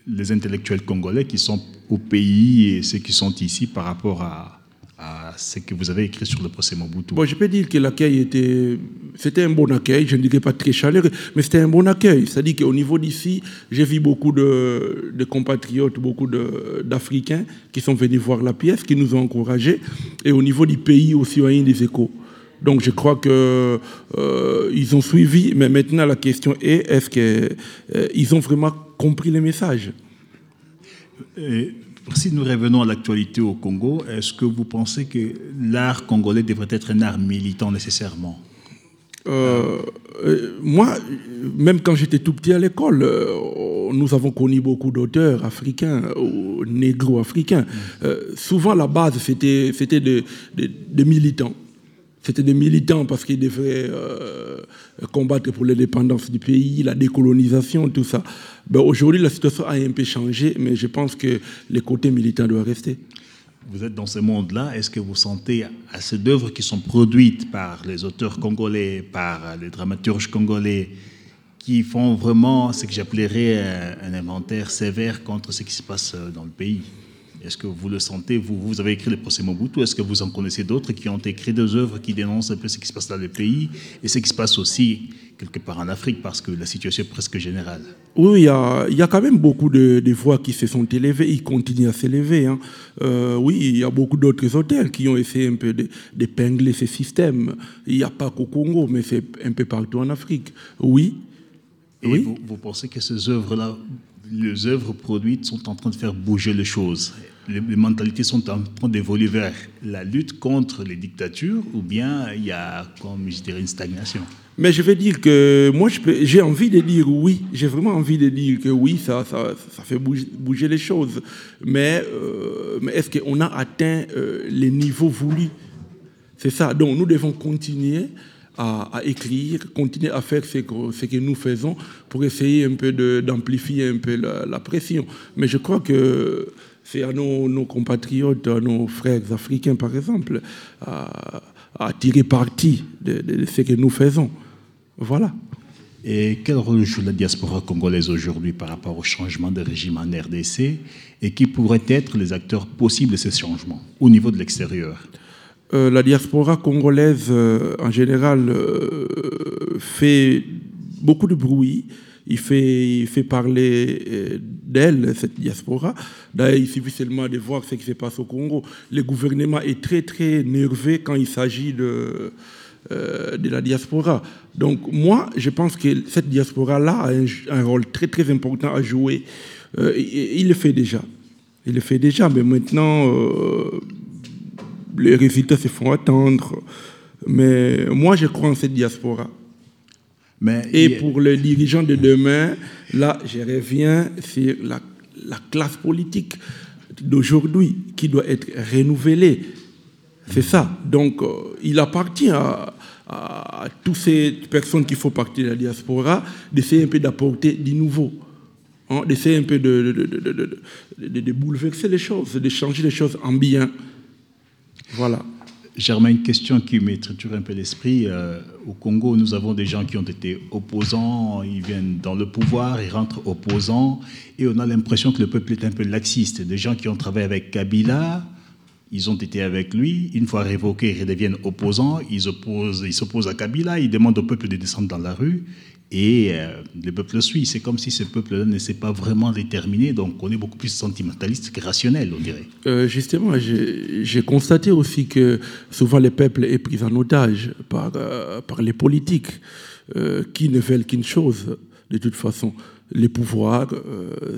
les intellectuels congolais qui sont au pays et ceux qui sont ici par rapport à, à ce que vous avez écrit sur le procès Mobutu Bon, je peux dire que l'accueil était. C'était un bon accueil, je ne dirais pas très chaleureux, mais c'était un bon accueil. C'est-à-dire qu'au niveau d'ici, j'ai vu beaucoup de, de compatriotes, beaucoup d'Africains qui sont venus voir la pièce, qui nous ont encouragés. Et au niveau du pays aussi, on a eu des échos. Donc je crois qu'ils ils ont suivi, mais maintenant la question est est-ce qu'ils ont vraiment compris le message? Et si nous revenons à l'actualité au Congo, est-ce que vous pensez que l'art congolais devrait être un art militant nécessairement? Euh, euh, moi, même quand j'étais tout petit à l'école, euh, nous avons connu beaucoup d'auteurs africains ou négro-africains. Euh, souvent, la base, c'était des, des- des militants. C'était des militants parce qu'ils devaient euh, combattre pour l'indépendance du pays, la décolonisation, tout ça. Ben, Aujourd'hui, la situation a un peu changé, mais je pense que le côté militant doit rester. Vous êtes dans ce monde-là, est-ce que vous sentez assez d'œuvres qui sont produites par les auteurs congolais, par les dramaturges congolais, qui font vraiment ce que j'appellerais un, inventaire sévère contre ce qui se passe dans le pays? Est-ce que vous le sentez? Vous, vous avez écrit le procès Mobutu, est-ce que vous en connaissez d'autres qui ont écrit des œuvres qui dénoncent un peu ce qui se passe dans le pays et ce qui se passe aussi quelque part en Afrique parce que la situation est presque générale? Oui, il y a, il y a quand même beaucoup de, de voix qui se sont élevées, ils continuent à s'élever. hein. Euh, oui, il y a beaucoup d'autres hôtels qui ont essayé un peu d'épingler ce système. Il n'y a pas qu'au Congo, mais c'est un peu partout en Afrique. Oui. Et Oui. vous, vous pensez que ces œuvres-là, les œuvres produites sont en train de faire bouger les choses? Les, mentalités sont en train d'évoluer vers la lutte contre les dictatures ou bien il y a, comme je dirais, une stagnation Mais je vais dire que moi, j'ai envie de dire oui. J'ai vraiment envie de dire que oui, ça, fait bouger, les choses. Mais, euh, mais est-ce qu'on a atteint euh, les niveaux voulus? C'est ça. Donc nous devons continuer à, écrire, continuer à faire ce que, nous faisons pour essayer un peu d'amplifier un peu la, la pression. Mais je crois que c'est à nos, nos compatriotes, à nos frères africains, par exemple, à, à tirer parti de, de ce que nous faisons. Voilà. Et quel rôle joue la diaspora congolaise aujourd'hui par rapport au changement de régime en RDC et qui pourraient être les acteurs possibles de ces changements au niveau de l'extérieur? Euh, la diaspora congolaise, euh, en général, euh, fait beaucoup de bruit. Il fait, il fait parler euh, d'elle, cette diaspora. D'ailleurs, il suffit seulement de voir ce qui se passe au Congo. Le gouvernement est très, très nerveux quand il s'agit de, euh, de la diaspora. Donc, moi, je pense que cette diaspora-là a un, rôle très, très important à jouer. Euh, il le fait déjà. Il le fait déjà, mais maintenant, les résultats se font attendre. Mais moi, je crois en cette diaspora. Mais Et il- pour les dirigeants de demain, là, je reviens sur la, la classe politique d'aujourd'hui qui doit être renouvelée. C'est ça. Donc, euh, il appartient à, à toutes ces personnes qui font partie de la diaspora d'essayer un peu d'apporter du nouveau. hein, d'essayer un peu de bouleverser les choses, de changer les choses en bien. Voilà. Germain, une question qui me triture un peu l'esprit. Euh, au Congo, nous avons des gens qui ont été opposants, ils viennent dans le pouvoir, ils rentrent opposants, et on a l'impression que le peuple est un peu laxiste. Des gens qui ont travaillé avec Kabila, ils ont été avec lui, une fois révoqués, ils redeviennent opposants, ils opposent- ils s'opposent à Kabila, ils demandent au peuple de descendre dans la rue, et euh, le peuple le suit. C'est comme si ce peuple-là ne s'est pas vraiment déterminé, donc on est beaucoup plus sentimentaliste que rationnel, on dirait. Euh, justement, j'ai constaté aussi que souvent le peuple est pris en otage par, euh, les politiques qui ne veulent qu'une chose, de toute façon, les pouvoirs.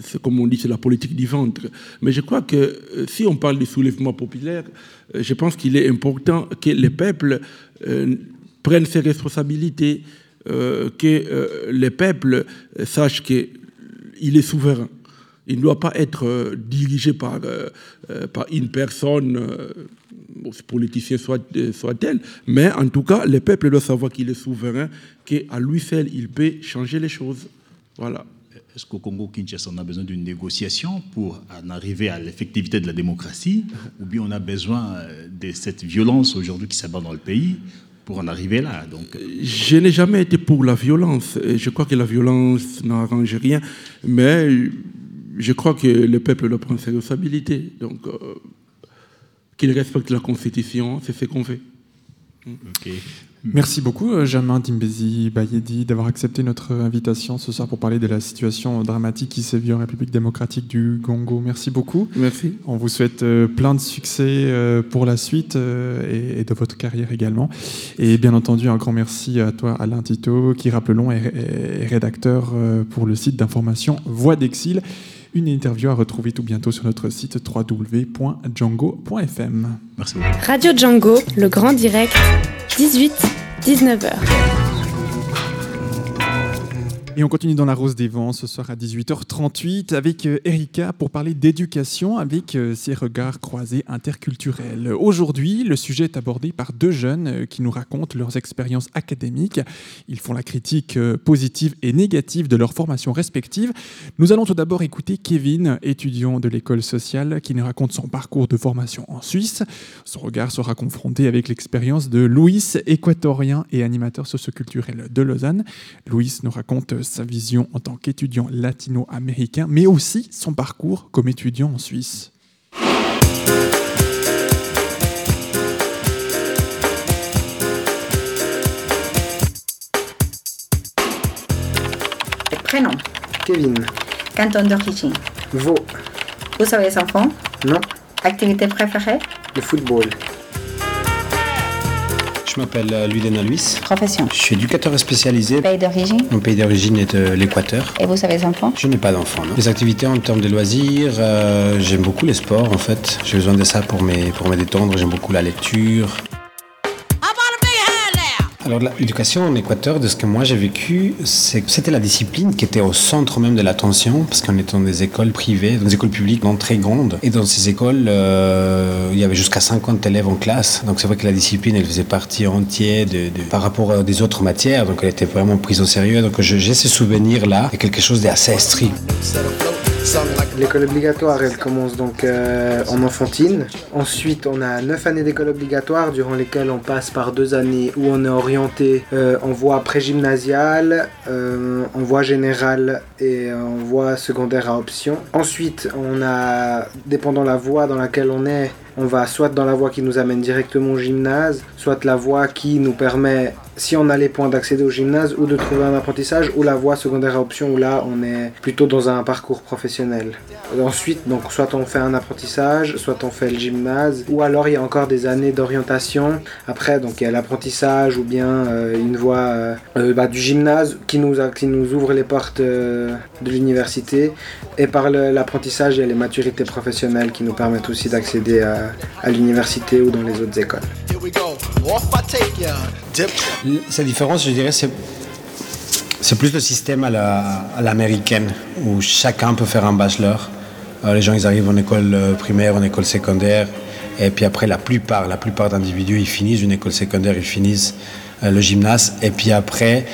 c'est comme on dit, c'est la politique du ventre. Mais je crois que si on parle du soulèvement populaire, je pense qu'il est important que les peuples prennent ses responsabilités, euh, que euh, les peuples euh, sachent qu'il est souverain. Il ne doit pas être euh, dirigé par, une personne, politicien soit, soit-elle, mais en tout cas, le peuple doit savoir qu'il est souverain, qu'à lui seul, il peut changer les choses. Voilà. Est-ce qu'au Congo-Kinshasa, on a besoin d'une négociation pour en arriver à l'effectivité de la démocratie Ou bien on a besoin de cette violence aujourd'hui qui s'abat dans le pays pour en arriver là Donc, euh, Je n'ai jamais été pour la violence. Et Je crois que la violence n'arrange rien, mais je crois que le peuple doit prendre ses responsabilités. Donc, euh, qu'il respecte la Constitution, c'est ce qu'on fait. ok. Merci beaucoup, euh, Germain Dimbezi Bayedi, d'avoir accepté notre invitation ce soir pour parler de la situation dramatique qui sévit en République démocratique du Congo. Merci beaucoup. Merci. On vous souhaite euh, plein de succès euh, pour la suite et, de votre carrière également. Et bien entendu, un grand merci à toi, Alain Tito, qui, rappelons, est, rédacteur pour le site d'information Voix d'Exil. Une interview à retrouver tout bientôt sur notre site www.django.fm. Merci beaucoup. Radio Django, le grand direct, 18-19h. Et on continue dans la Rose des Vents ce soir à 18h38 avec euh, Erika pour parler d'éducation avec euh, ses regards croisés interculturels. Aujourd'hui, le sujet est abordé par deux jeunes euh, qui nous racontent leurs expériences académiques. Ils font la critique positive et négative de leurs formations respectives. Nous allons tout d'abord écouter Kevin, étudiant de l'école sociale, qui nous raconte son parcours de formation en Suisse. Son regard sera confronté avec l'expérience de Louis, équatorien et animateur socioculturel de Lausanne. Louis nous raconte sa vision en tant qu'étudiant latino-américain, mais aussi son parcours comme étudiant en Suisse. Prénom. Kevin. Canton d'origine. Vaud. Vous avez des enfants? Non. Activité préférée? Le football. Je m'appelle euh, Ludena Luis. Profession. Je suis éducateur spécialisé. Pays d'origine Mon pays d'origine est de l'Équateur. Et vous avez des enfants Je n'ai pas d'enfants. Les activités en termes de loisirs, euh, j'aime beaucoup les sports en fait. J'ai besoin de ça pour, mes, pour me détendre. J'aime beaucoup la lecture. Alors l'éducation en Équateur, de ce que moi j'ai vécu, c'était la discipline qui était au centre même de l'attention, parce qu'on était dans des écoles privées, dans des écoles publiques non très grandes. Et dans ces écoles, euh, il y avait jusqu'à 50 élèves en classe. Donc c'est vrai que la discipline, elle faisait partie entière de, par rapport à des autres matières. Donc elle était vraiment prise au sérieux. Donc j'ai ce souvenir-là, quelque chose d'assez strict. L'école obligatoire, elle commence donc euh, en enfantine. Ensuite, on a 9 années d'école obligatoire durant lesquelles on passe par deux années où on est orienté euh, en voie pré-gymnasiale, euh, en voie générale et en voie secondaire à option. Ensuite, on a, dépendant la voie dans laquelle on est, on va soit dans la voie qui nous amène directement au gymnase, soit la voie qui nous permet, si on a les points d'accéder au gymnase, ou de trouver un apprentissage, ou la voie secondaire à option où là on est plutôt dans un parcours professionnel. Ensuite, donc soit on fait un apprentissage, soit on fait le gymnase, ou alors il y a encore des années d'orientation. Après, donc il y a l'apprentissage ou bien euh, une voie euh, euh, bah, du gymnase qui nous, a- qui nous ouvre les portes de l'université. Et par l'apprentissage, il y a les maturités professionnelles qui nous permettent aussi d'accéder à l'université ou dans les autres écoles. Sa différence, je dirais, c'est C'est plus le système à l'américaine, où chacun peut faire un bachelor. Euh, les gens, ils arrivent en école euh, primaire, en école secondaire, et puis après, la plupart, la plupart d'individus, ils finissent une école secondaire, ils finissent euh, le gymnase, et puis après,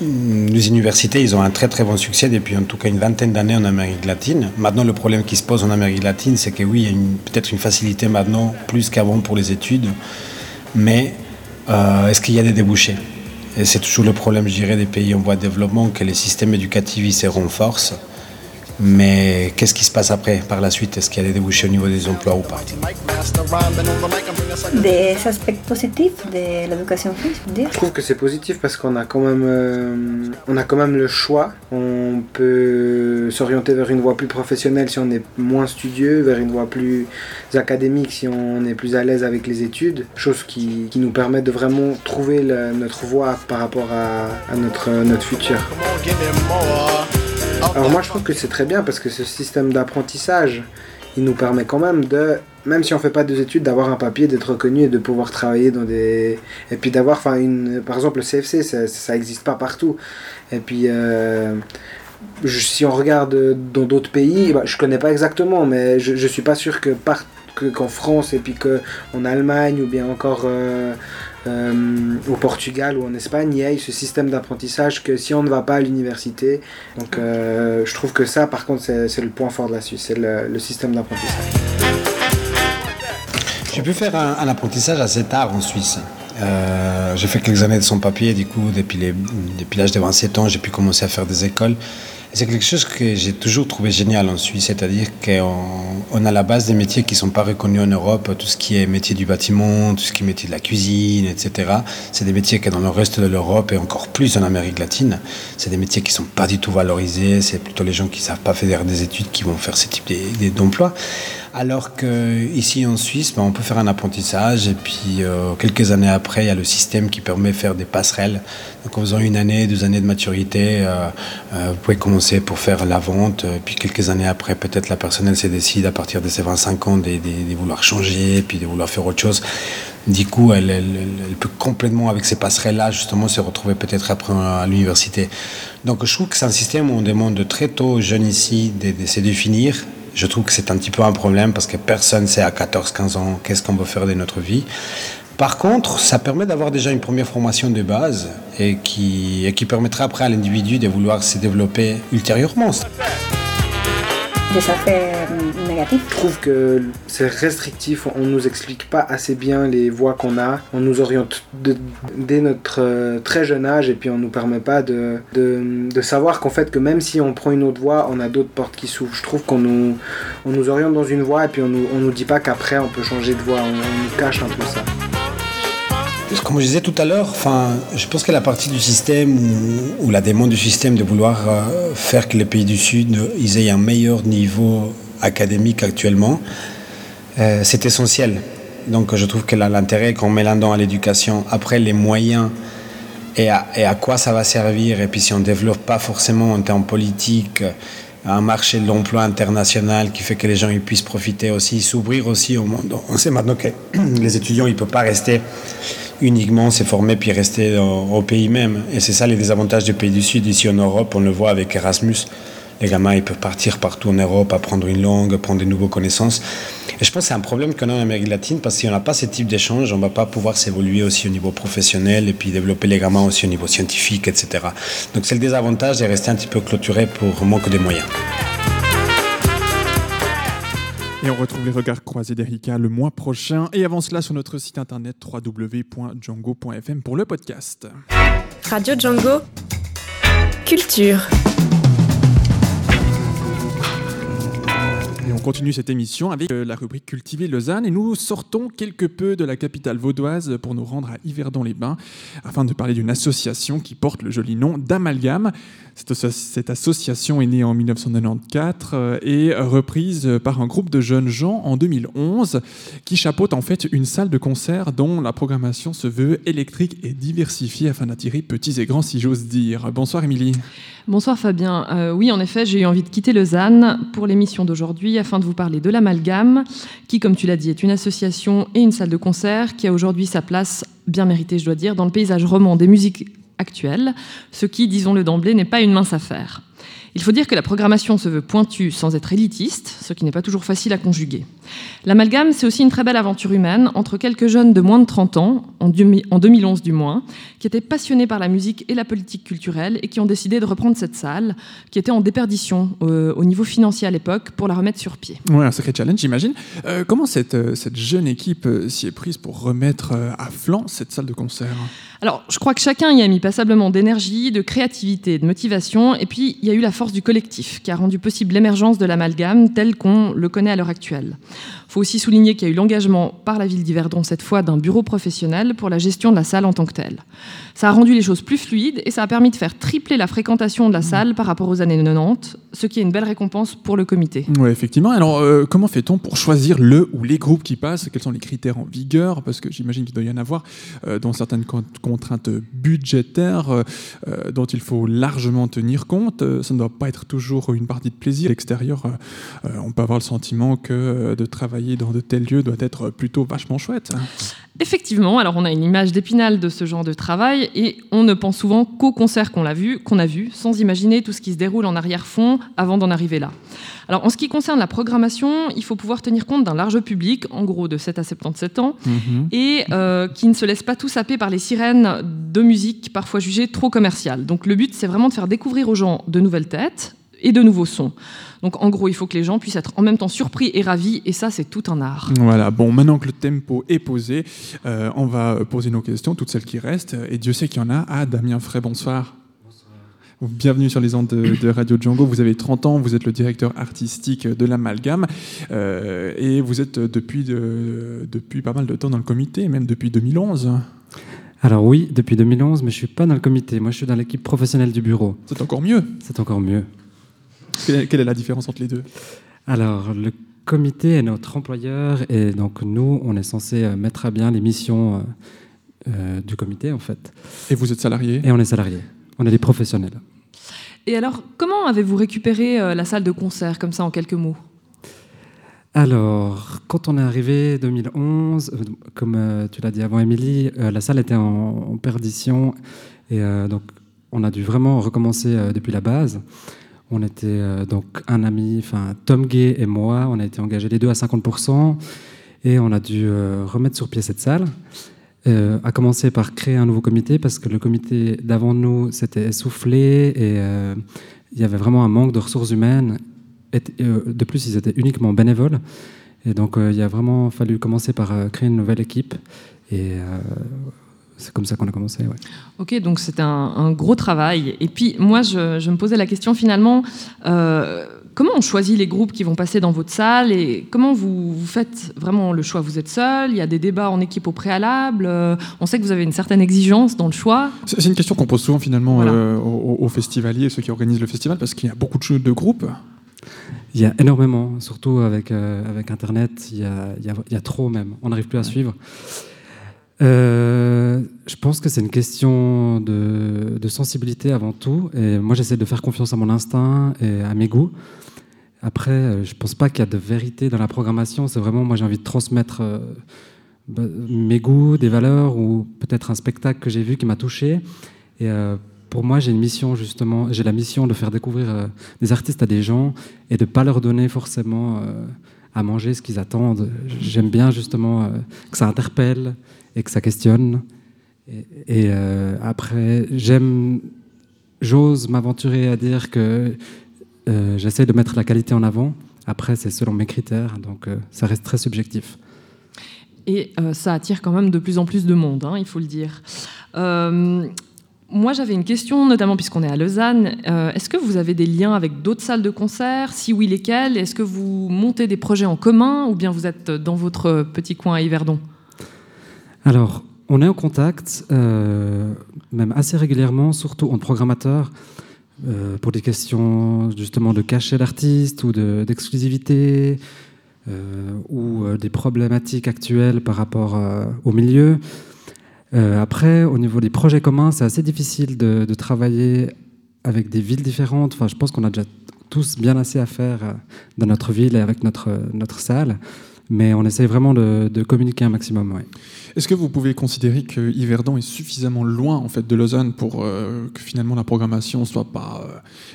mm, les universités, ils ont un très très bon succès depuis en tout cas une vingtaine d'années en Amérique latine. Maintenant, le problème qui se pose en Amérique latine, c'est que oui, il y a peut-être une facilité maintenant plus qu'avant pour les études, mais est-ce qu'il y a des débouchés? C'est toujours le problème, je dirais, des pays en voie de développement, que les systèmes éducatifs se renforcent. Mais qu'est-ce qui se passe après, par la suite? Est-ce qu'il y a des débouchés au niveau des emplois ou pas? Des aspects positifs de l'éducation physique Je trouve que c'est positif parce qu'on a quand même, euh, on a quand même le choix. On peut s'orienter vers une voie plus professionnelle si on est moins studieux, vers une voie plus académique si on est plus à l'aise avec les études. Chose qui, qui nous permet de vraiment trouver notre voie par rapport à, à notre, notre futur. Alors moi je trouve que c'est très bien parce que ce système d'apprentissage, il nous permet quand même de, même si on fait pas des études, d'avoir un papier, d'être reconnu et de pouvoir travailler dans des... Et puis d'avoir, enfin, une... par exemple le CFC, ça n'existe pas partout. Et puis... Euh, si on regarde dans d'autres pays, bah, je connais pas exactement, mais je, je suis pas sûr que qu'en France et puis qu'en Allemagne ou bien encore euh, euh, au Portugal ou en Espagne, il y a ce système d'apprentissage que si on ne va pas à l'université, donc euh, je trouve que ça, par contre, c'est le point fort de la Suisse, c'est le, système d'apprentissage. J'ai pu faire un, apprentissage assez tard en Suisse. Euh, j'ai fait quelques années de son papier, du coup, depuis l'âge de 27 ans, j'ai pu commencer à faire des écoles. C'est quelque chose que j'ai toujours trouvé génial en Suisse, c'est-à-dire qu'on a la base des métiers qui ne sont pas reconnus en Europe, tout ce qui est métier du bâtiment, tout ce qui est métier de la cuisine, etc. C'est des métiers que dans le reste de l'Europe et encore plus en Amérique latine, c'est des métiers qui ne sont pas du tout valorisés, c'est plutôt les gens qui ne savent pas faire des études qui vont faire ce type d'emploi. Alors qu'ici en Suisse, ben, on peut faire un apprentissage et puis euh, quelques années après, il y a le système qui permet de faire des passerelles. Donc en faisant une année, deux années de maturité, euh, euh, vous pouvez commencer pour faire la vente. puis quelques années après, peut-être la personne elle se décide à partir de ses 25 ans de, vouloir changer, puis de vouloir faire autre chose. Du coup, elle, peut complètement, avec ces passerelles-là, justement, se retrouver peut-être après à l'université. Donc je trouve que c'est un système où on demande très tôt aux jeunes ici de se définir je trouve que c'est un petit peu un problème parce que personne ne sait à 14-15 ans qu'est-ce qu'on veut faire de notre vie. Par contre, ça permet d'avoir déjà une première formation de base et qui, et qui permettra après à l'individu de vouloir se développer ultérieurement Je trouve que c'est restrictif, on nous explique pas assez bien les voies qu'on a, on nous oriente dès notre euh, très jeune âge et puis on nous permet pas de, de, savoir qu'en fait que même si on prend une autre voie, on a d'autres portes qui s'ouvrent. Je trouve qu'on nous, on nous oriente dans une voie et puis on nous, on nous dit pas qu'après on peut changer de voie, on nous cache un peu ça. Comme je disais tout à l'heure, enfin, je pense que la partie du système ou, la demande du système de vouloir euh, faire que les pays du Sud ils aient un meilleur niveau académique actuellement, euh, c'est essentiel. Donc je trouve que l'intérêt qu'on met là-dedans à l'éducation, après les moyens et à, quoi ça va servir, et puis si on ne développe pas forcément en termes politiques un marché de l'emploi international qui fait que les gens ils puissent profiter aussi, s'ouvrir aussi au monde. On sait maintenant que [CLEARS THROAT] les étudiants ils ne peuvent pas rester uniquement se former puis rester au, pays même. Et c'est ça les désavantages des pays du Sud. Ici en Europe, on le voit avec Erasmus. Les gamins, ils peuvent partir partout en Europe, apprendre une langue, prendre de nouvelles connaissances. Et je pense que c'est un problème qu'on a en Amérique latine parce que si on n'a pas ce type d'échange, on ne va pas pouvoir s'évoluer aussi au niveau professionnel et puis développer les gamins aussi au niveau scientifique, etc. Donc c'est le désavantage de rester un petit peu clôturé pour manque de moyens. Et on retrouve les regards croisés d'Erika le mois prochain. Et avant cela, sur notre site internet www.django.fm pour le podcast. Radio Django. Culture. On continue cette émission avec euh, la rubrique Cultiver Lausanne et nous sortons quelque peu de la capitale vaudoise pour nous rendre à Yverdon-les-Bains afin de parler d'une association qui porte le joli nom d'Amalgame. Cette, association est née en 1994 euh, et reprise par un groupe de jeunes gens en 2011 qui chapeaute en fait une salle de concert dont la programmation se veut électrique et diversifiée afin d'attirer petits et grands si j'ose dire. Bonsoir Émilie. Bonsoir Fabien. Euh, oui, en effet, j'ai eu envie de quitter Lausanne pour l'émission d'aujourd'hui afin de vous parler de l'Amalgame, qui, comme tu l'as dit, est une association et une salle de concert qui a aujourd'hui sa place, bien méritée je dois dire, dans le paysage roman des musiques actuelle, ce qui, disons-le d'emblée, n'est pas une mince affaire. Il faut dire que la programmation se veut pointue sans être élitiste, ce qui n'est pas toujours facile à conjuguer. L'amalgame, c'est aussi une très belle aventure humaine entre quelques jeunes de moins de 30 ans, en 2011 du moins, qui étaient passionnés par la musique et la politique culturelle et qui ont décidé de reprendre cette salle, qui était en déperdition euh, au niveau financier à l'époque, pour la remettre sur pied. Ouais, un sacré challenge, j'imagine. Euh, comment cette, euh, cette jeune équipe s'y est prise pour remettre à flanc cette salle de concert? Alors, je crois que chacun y a mis passablement d'énergie, de créativité, de motivation, et puis il y a eu la force du collectif qui a rendu possible l'émergence de l'amalgame tel qu'on le connaît à l'heure actuelle. Il faut aussi souligner qu'il y a eu l'engagement par la ville d'Yverdon cette fois d'un bureau professionnel pour la gestion de la salle en tant que telle. Ça a rendu les choses plus fluides et ça a permis de faire tripler la fréquentation de la salle par rapport aux années 90, ce qui est une belle récompense pour le comité. Oui, effectivement. Alors, euh, comment fait-on pour choisir le ou les groupes qui passent? Quels sont les critères en vigueur? Parce que j'imagine qu'il doit y en avoir, euh, dont certaines con- contraintes budgétaires euh, dont il faut largement tenir compte. Ça ne doit pas être toujours une partie de plaisir. À l'extérieur, on peut avoir le sentiment que de travailler dans de tels lieux doit être plutôt vachement chouette. Effectivement, alors on a une image d'épinal de ce genre de travail et on ne pense souvent qu'au concert qu'on a vu, qu'on a vu, sans imaginer tout ce qui se déroule en arrière-fond avant d'en arriver là. Alors en ce qui concerne la programmation, il faut pouvoir tenir compte d'un large public, en gros de 7 à 77 ans, et euh, qui ne se laisse pas tout saper par les sirènes de musique parfois jugées trop commerciales. Donc le but, c'est vraiment de faire découvrir aux gens de nouvelles têtes et de nouveaux sons. Donc en gros, il faut que les gens puissent être en même temps surpris et ravis, et ça, c'est tout un art. Voilà, bon, maintenant que le tempo est posé, euh, on va poser nos questions, toutes celles qui restent. Et Dieu sait qu'il y en a. Ah, Damien Frey, bonsoir. Bienvenue sur les ondes de, de Radio Django. Vous avez 30 ans, vous êtes le directeur artistique de l'Amalgame euh, et vous êtes depuis, de- depuis pas mal de temps dans le comité, même depuis 2011. Alors oui, depuis 2011, mais je suis pas dans le comité. Moi, je suis dans l'équipe professionnelle du bureau. C'est encore mieux. C'est encore mieux. Quelle est, la différence entre les deux? Alors, le comité est notre employeur et donc nous, on est censé euh, mettre à bien les missions euh, euh, du comité, en fait. Et vous êtes salarié? Et on est salarié. On est des professionnels. Et alors, comment avez-vous récupéré euh, la salle de concert, comme ça, en quelques mots? Alors, quand on est arrivé 2011, euh, comme euh, tu l'as dit avant, Émilie, euh, la salle était en, en perdition et euh, donc on a dû vraiment recommencer euh, depuis la base. On était euh, donc un ami, enfin Tom Gay et moi, on a été engagés les deux à 50% et on a dû euh, remettre sur pied cette salle. Euh, à commencer par créer un nouveau comité parce que le comité d'avant nous s'était essoufflé et euh, il y avait vraiment un manque de ressources humaines. Et, de plus, ils étaient uniquement bénévoles. Et donc, il a vraiment fallu commencer par créer une nouvelle équipe. Et c'est comme ça qu'on a commencé. Ouais. Ok, donc c'est un, un gros travail. Et puis, moi, je, je me posais la question finalement, euh, comment on choisit les groupes qui vont passer dans votre salle et comment vous, vous faites vraiment le choix? Vous êtes seul? Il y a des débats en équipe au préalable? Euh, On sait que vous avez une certaine exigence dans le choix. C'est une question qu'on pose souvent finalement euh, aux, aux festivaliers, ceux qui organisent le festival, parce qu'il y a beaucoup de, de groupes. Il y a énormément, surtout avec, euh, avec Internet, il y, a, il, y a, il y a trop même. On n'arrive plus à suivre. Euh, je pense que c'est une question de, sensibilité avant tout. Et moi, j'essaie de faire confiance à mon instinct et à mes goûts. Après, euh, je pense pas qu'il y a de vérité dans la programmation. C'est vraiment, moi, j'ai envie de transmettre euh, bah, mes goûts, des valeurs ou peut-être un spectacle que j'ai vu qui m'a touché. Et pour moi, j'ai une mission justement. J'ai la mission de faire découvrir des artistes à des gens et de pas leur donner forcément à manger ce qu'ils attendent. J'aime bien justement que ça interpelle et que ça questionne. Et, euh, après, j'aime, j'ose m'aventurer à dire que euh, j'essaie de mettre la qualité en avant. Après, c'est selon mes critères, donc euh, ça reste très subjectif. Et euh, ça attire quand même de plus en plus de monde, hein, il faut le dire. Moi, j'avais une question, notamment puisqu'on est à Lausanne. Est-ce que vous avez des liens avec d'autres salles de concert? Si oui, lesquelles? Est-ce que vous montez des projets en commun ou bien vous êtes dans votre petit coin à Yverdon? Alors, on est en contact, euh, même assez régulièrement, surtout en programmateur, euh, pour des questions justement de cachet d'artistes ou d'exclusivité, de, euh, ou des problématiques actuelles par rapport au milieu. Après, au niveau des projets communs, c'est assez difficile de, de, travailler avec des villes différentes. Enfin, je pense qu'on a déjà tous bien assez à faire dans notre ville et avec notre, notre salle. Mais on essaye vraiment de, de communiquer un maximum. Ouais. Est-ce que vous pouvez considérer que Yverdon est suffisamment loin en fait de Lausanne pour euh, que finalement la programmation soit pas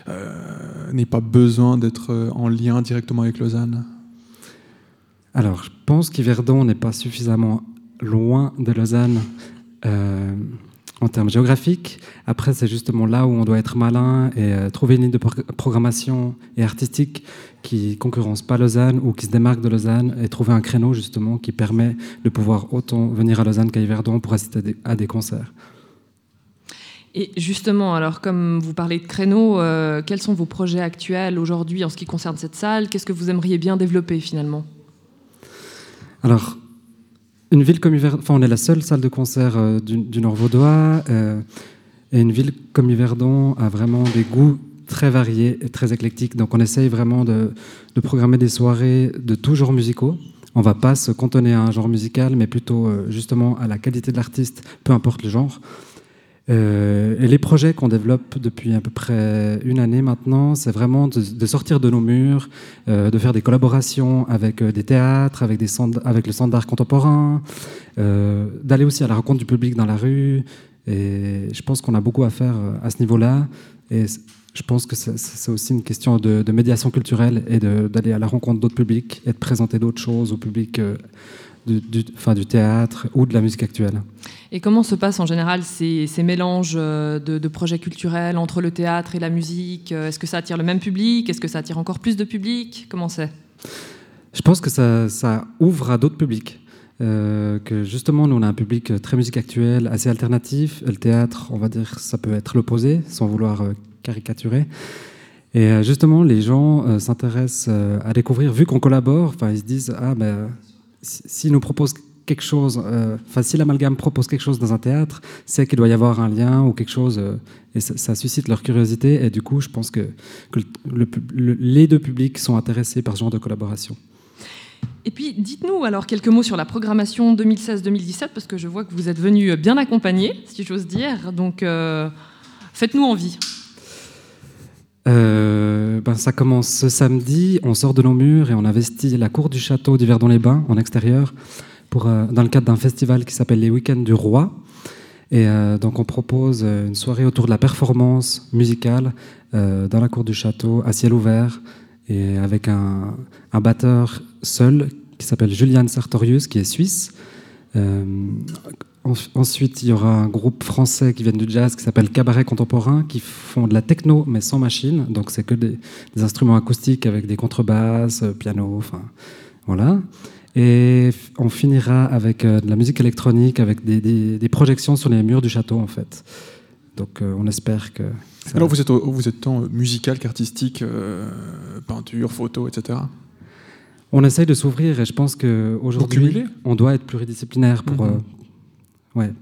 euh, euh, n'ait pas besoin d'être en lien directement avec Lausanne? Alors, je pense qu'Yverdon n'est pas suffisamment loin de Lausanne euh, en termes géographiques. Après, c'est justement là où on doit être malin et euh, trouver une ligne de pro- programmation et artistique qui concurrence pas Lausanne ou qui se démarque de Lausanne et trouver un créneau justement qui permet de pouvoir autant venir à Lausanne qu'à Yverdon pour assister à des, à des concerts. Et justement, alors comme vous parlez de créneaux, euh, quels sont vos projets actuels aujourd'hui en ce qui concerne cette salle? Qu'est-ce que vous aimeriez bien développer finalement? Alors, une ville comme Yverdon, enfin, on est la seule salle de concert euh, du, Nord Vaudois, euh, et une ville comme Yverdon a vraiment des goûts très variés et très éclectiques. Donc, on essaye vraiment de, programmer des soirées de tous genres musicaux. On va pas se cantonner à un genre musical, mais plutôt euh, justement à la qualité de l'artiste, peu importe le genre. Euh, et les projets qu'on développe depuis à peu près une année maintenant, c'est vraiment de, sortir de nos murs, euh, de faire des collaborations avec euh, des théâtres, avec, des centres, avec le centre d'art contemporain, d'aller aussi à la rencontre du public dans la rue. Et je pense qu'on a beaucoup à faire à ce niveau-là. Et je pense que c'est- aussi une question de, de médiation culturelle et d'aller à la rencontre d'autres publics et de présenter d'autres choses au public du, du- enfin, du théâtre ou de la musique actuelle. Et comment se passent en général ces, ces mélanges euh, de, de projets culturels entre le théâtre et la musique? Euh, Est-ce que ça attire le même public? Est-ce que ça attire encore plus de public? Comment c'est? Je pense que ça, ça ouvre à d'autres publics. Euh, que justement, nous, on a un public très musique actuelle, assez alternatif. Le théâtre, on va dire, ça peut être l'opposé, sans vouloir caricaturer. Et justement, les gens euh, s'intéressent euh, à découvrir, vu qu'on collabore, enfin, ils se disent, ah ben, si- nous proposent quelque chose, euh, enfin, si l'amalgame propose quelque chose dans un théâtre, c'est qu'il doit y avoir un lien ou quelque chose, euh, et ça, suscite leur curiosité. Et du coup, je pense que, les deux publics sont intéressés par ce genre de collaboration. Et puis, dites-nous alors quelques mots sur la programmation 2016-2017, parce que je vois que vous êtes venu bien accompagné, si j'ose dire. Donc, euh, faites-nous envie. Euh, ben, ça commence ce samedi, on sort de nos murs et on investit la cour du château d'Yverdon-les-Bains en extérieur euh, dans le cadre d'un festival qui s'appelle les Week-ends du Roi. Et euh, donc on propose une soirée autour de la performance musicale dans la cour du château à ciel ouvert et avec un, un batteur seul qui s'appelle Julian Sartorius qui est suisse. En- ensuite, il y aura un groupe français qui vient du jazz qui s'appelle Cabaret Contemporain, qui font de la techno mais sans machine. Donc c'est que des, des instruments acoustiques avec des contrebasses, euh, piano, enfin voilà. Et on finira avec euh, de la musique électronique, avec des, des- des projections sur les murs du château en fait. Donc euh, on espère que. ça- Alors vous êtes, au- vous êtes tant musical qu'artistique, euh, peinture, photo, etc. On essaye de s'ouvrir et je pense qu'aujourd'hui, on doit être pluridisciplinaire pour, Mhm. euh, ouais,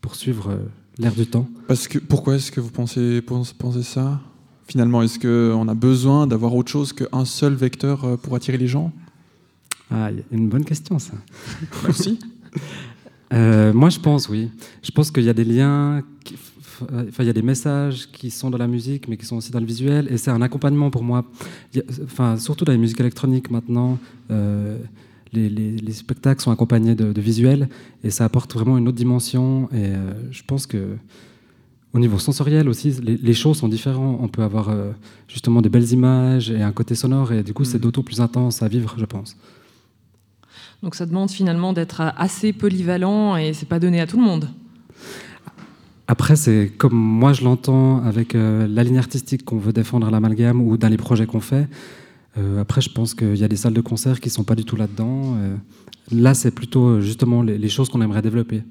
pour suivre euh, l'air du temps. Parce que, pourquoi est-ce que vous pensez, ça? Finalement, est-ce qu'on a besoin d'avoir autre chose qu'un seul vecteur euh, pour attirer les gens? Ah, une bonne question ça. Merci. [LAUGHS] Euh, moi, je pense, oui. Je pense qu'il y a des liens, qui- euh, enfin, il y a des messages qui sont dans la musique, mais qui sont aussi dans le visuel, et c'est un accompagnement pour moi. Enfin, surtout dans la musique électronique maintenant, euh, les, les- les spectacles sont accompagnés de, de visuels, et ça apporte vraiment une autre dimension. Et euh, je pense que au niveau sensoriel aussi, les, les shows sont différents. On peut avoir euh, justement des belles images et un côté sonore, et du coup, c'est d'autant plus intense à vivre, je pense. Donc, ça demande finalement d'être assez polyvalent et c'est pas donné à tout le monde. Après, c'est comme moi je l'entends avec euh, la ligne artistique qu'on veut défendre à l'amalgame ou dans les projets qu'on fait. Euh, après, je pense qu'il y a des salles de concert qui sont pas du tout là-dedans. Euh, là, c'est plutôt euh, justement les, les choses qu'on aimerait développer.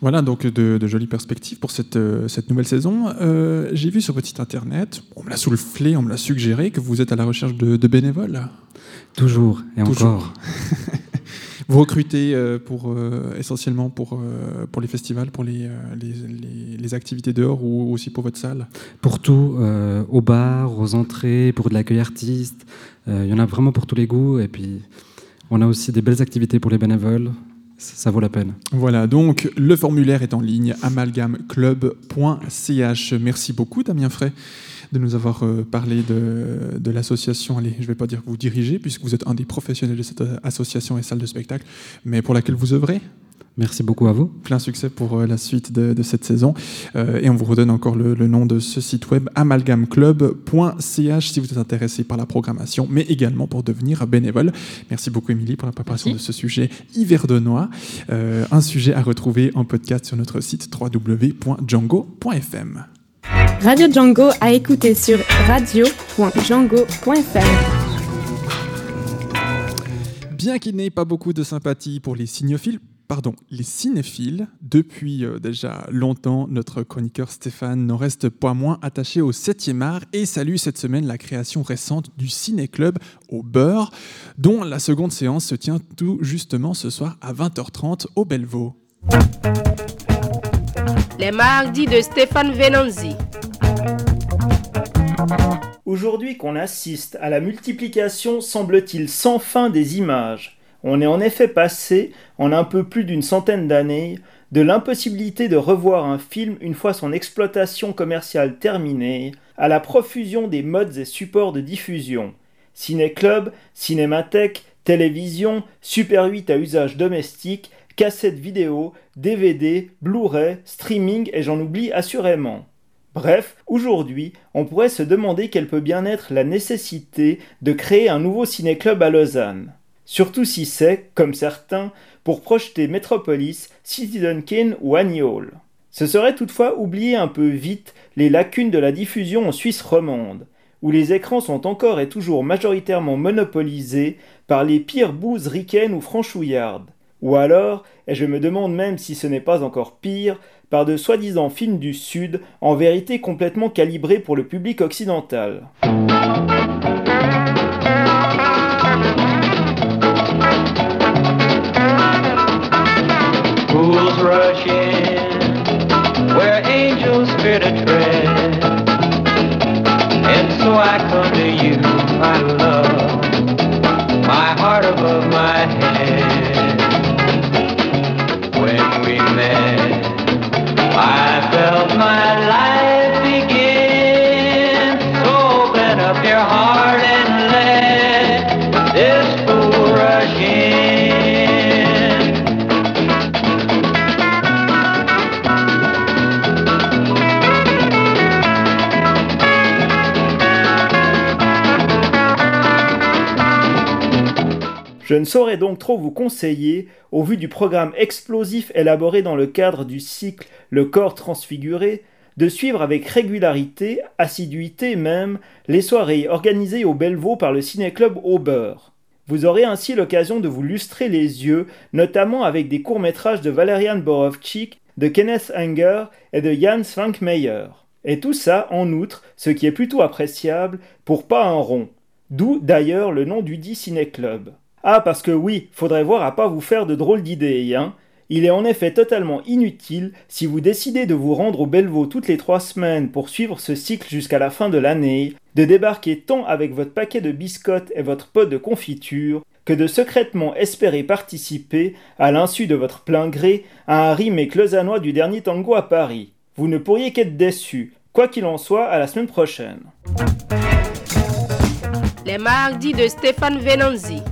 Voilà, donc de, de jolies perspectives pour cette, cette nouvelle saison. Euh, J'ai vu sur votre site internet, on me l'a soufflé, on me l'a suggéré, que vous êtes à la recherche de, de bénévoles. Toujours et Toujours. encore. [LAUGHS] Vous recrutez euh, pour, euh, essentiellement pour, euh, pour les festivals, pour les, les, les- les activités dehors ou aussi pour votre salle? Pour tout, euh, au bar, aux entrées, pour de l'accueil artiste. Euh, Il y en a vraiment pour tous les goûts. Et puis, on a aussi des belles activités pour les bénévoles. Ça, ça vaut la peine. Voilà, donc le formulaire est en ligne, amalgameclub.ch. Merci beaucoup Damien Frey de nous avoir euh, parlé de, de l'association. Allez, je ne vais pas dire que vous dirigez, puisque vous êtes un des professionnels de cette euh, association et salle de spectacle, mais pour laquelle vous œuvrez. Merci beaucoup à vous. Plein succès pour euh, la suite de, de cette saison. Euh, et on vous redonne encore le, le nom de ce site web amalgameclub.ch si vous êtes intéressé par la programmation, mais également pour devenir bénévole. Merci beaucoup, Émilie, pour la préparation Merci. de ce sujet hiverdonnois. Euh, un sujet à retrouver en podcast sur notre site www.django.fm. Radio Django à écouter sur radio.django.fr. Bien qu'il n'ait pas beaucoup de sympathie pour les pardon, les cinéphiles, depuis euh, déjà longtemps, notre chroniqueur Stéphane n'en reste pas moins attaché au 7e art et salue cette semaine la création récente du Ciné Club au Beurre, dont la seconde séance se tient tout justement ce soir à 20h30 au Bellevaux. Les mardis de Stéphane Venanzi. Aujourd'hui qu'on assiste à la multiplication, semble-t-il, sans fin des images, on est en effet passé, en un peu plus d'une centaine d'années, de l'impossibilité de revoir un film une fois son exploitation commerciale terminée, à la profusion des modes et supports de diffusion. Ciné-club, cinémathèque, télévision, Super 8 à usage domestique, cassette vidéo, DVD, Blu-ray, streaming et j'en oublie assurément. Bref, aujourd'hui, on pourrait se demander quelle peut bien être la nécessité de créer un nouveau ciné-club à Lausanne. Surtout si c'est, comme certains, pour projeter Metropolis, Citizen Kane ou Annie Hall. Ce serait toutefois oublier un peu vite les lacunes de la diffusion en Suisse romande, où les écrans sont encore et toujours majoritairement monopolisés par les pires bouses ricaines ou franchouillardes. Ou alors, et je me demande même si ce n'est pas encore pire, par de soi-disant films du Sud, en vérité complètement calibrés pour le public occidental. My heart above my head. I felt my life Je ne saurais donc trop vous conseiller, au vu du programme explosif élaboré dans le cadre du cycle Le corps transfiguré, de suivre avec régularité, assiduité même, les soirées organisées au Bellevaux par le Ciné-Club au Beurre. Vous aurez ainsi l'occasion de vous lustrer les yeux, notamment avec des courts-métrages de Valerian Borowczyk, de Kenneth Anger et de Jan Svankmajer. Et tout ça, en outre, ce qui est plutôt appréciable, pour pas un rond. D'où d'ailleurs le nom du dit Ciné-Club. Ah, parce que oui, faudrait voir à pas vous faire de drôles d'idées, hein. Il est en effet totalement inutile, si vous décidez de vous rendre au Bellevaux toutes les trois semaines pour suivre ce cycle jusqu'à la fin de l'année, de débarquer tant avec votre paquet de biscottes et votre pot de confiture, que de secrètement espérer participer, à l'insu de votre plein gré, à un remake lausannois du dernier tango à Paris. Vous ne pourriez qu'être déçu. Quoi qu'il en soit, à la semaine prochaine. Les mardis de Stéphane Venanzi.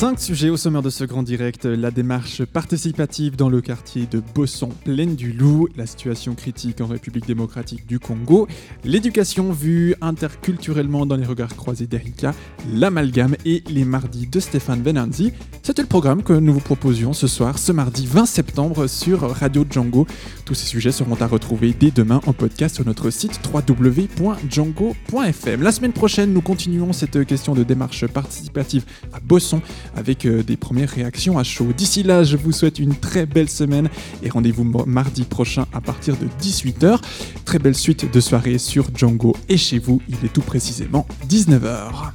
Cinq sujets au sommaire de ce grand direct. La démarche participative dans le quartier de Bosson, plaine du Loup, la situation critique en République démocratique du Congo, l'éducation vue interculturellement dans les regards croisés d'Erika, l'amalgame et les mardis de Stéphane Venanzi. C'était le programme que nous vous proposions ce soir, ce mardi 20 septembre sur Radio Django. Tous ces sujets seront à retrouver dès demain en podcast sur notre site www.django.fm. La semaine prochaine, nous continuons cette question de démarche participative à Bosson avec euh, des premières réactions à chaud. D'ici là, je vous souhaite une très belle semaine et rendez-vous mardi prochain à partir de 18h. Très belle suite de soirée sur Django et chez vous, il est tout précisément 19h.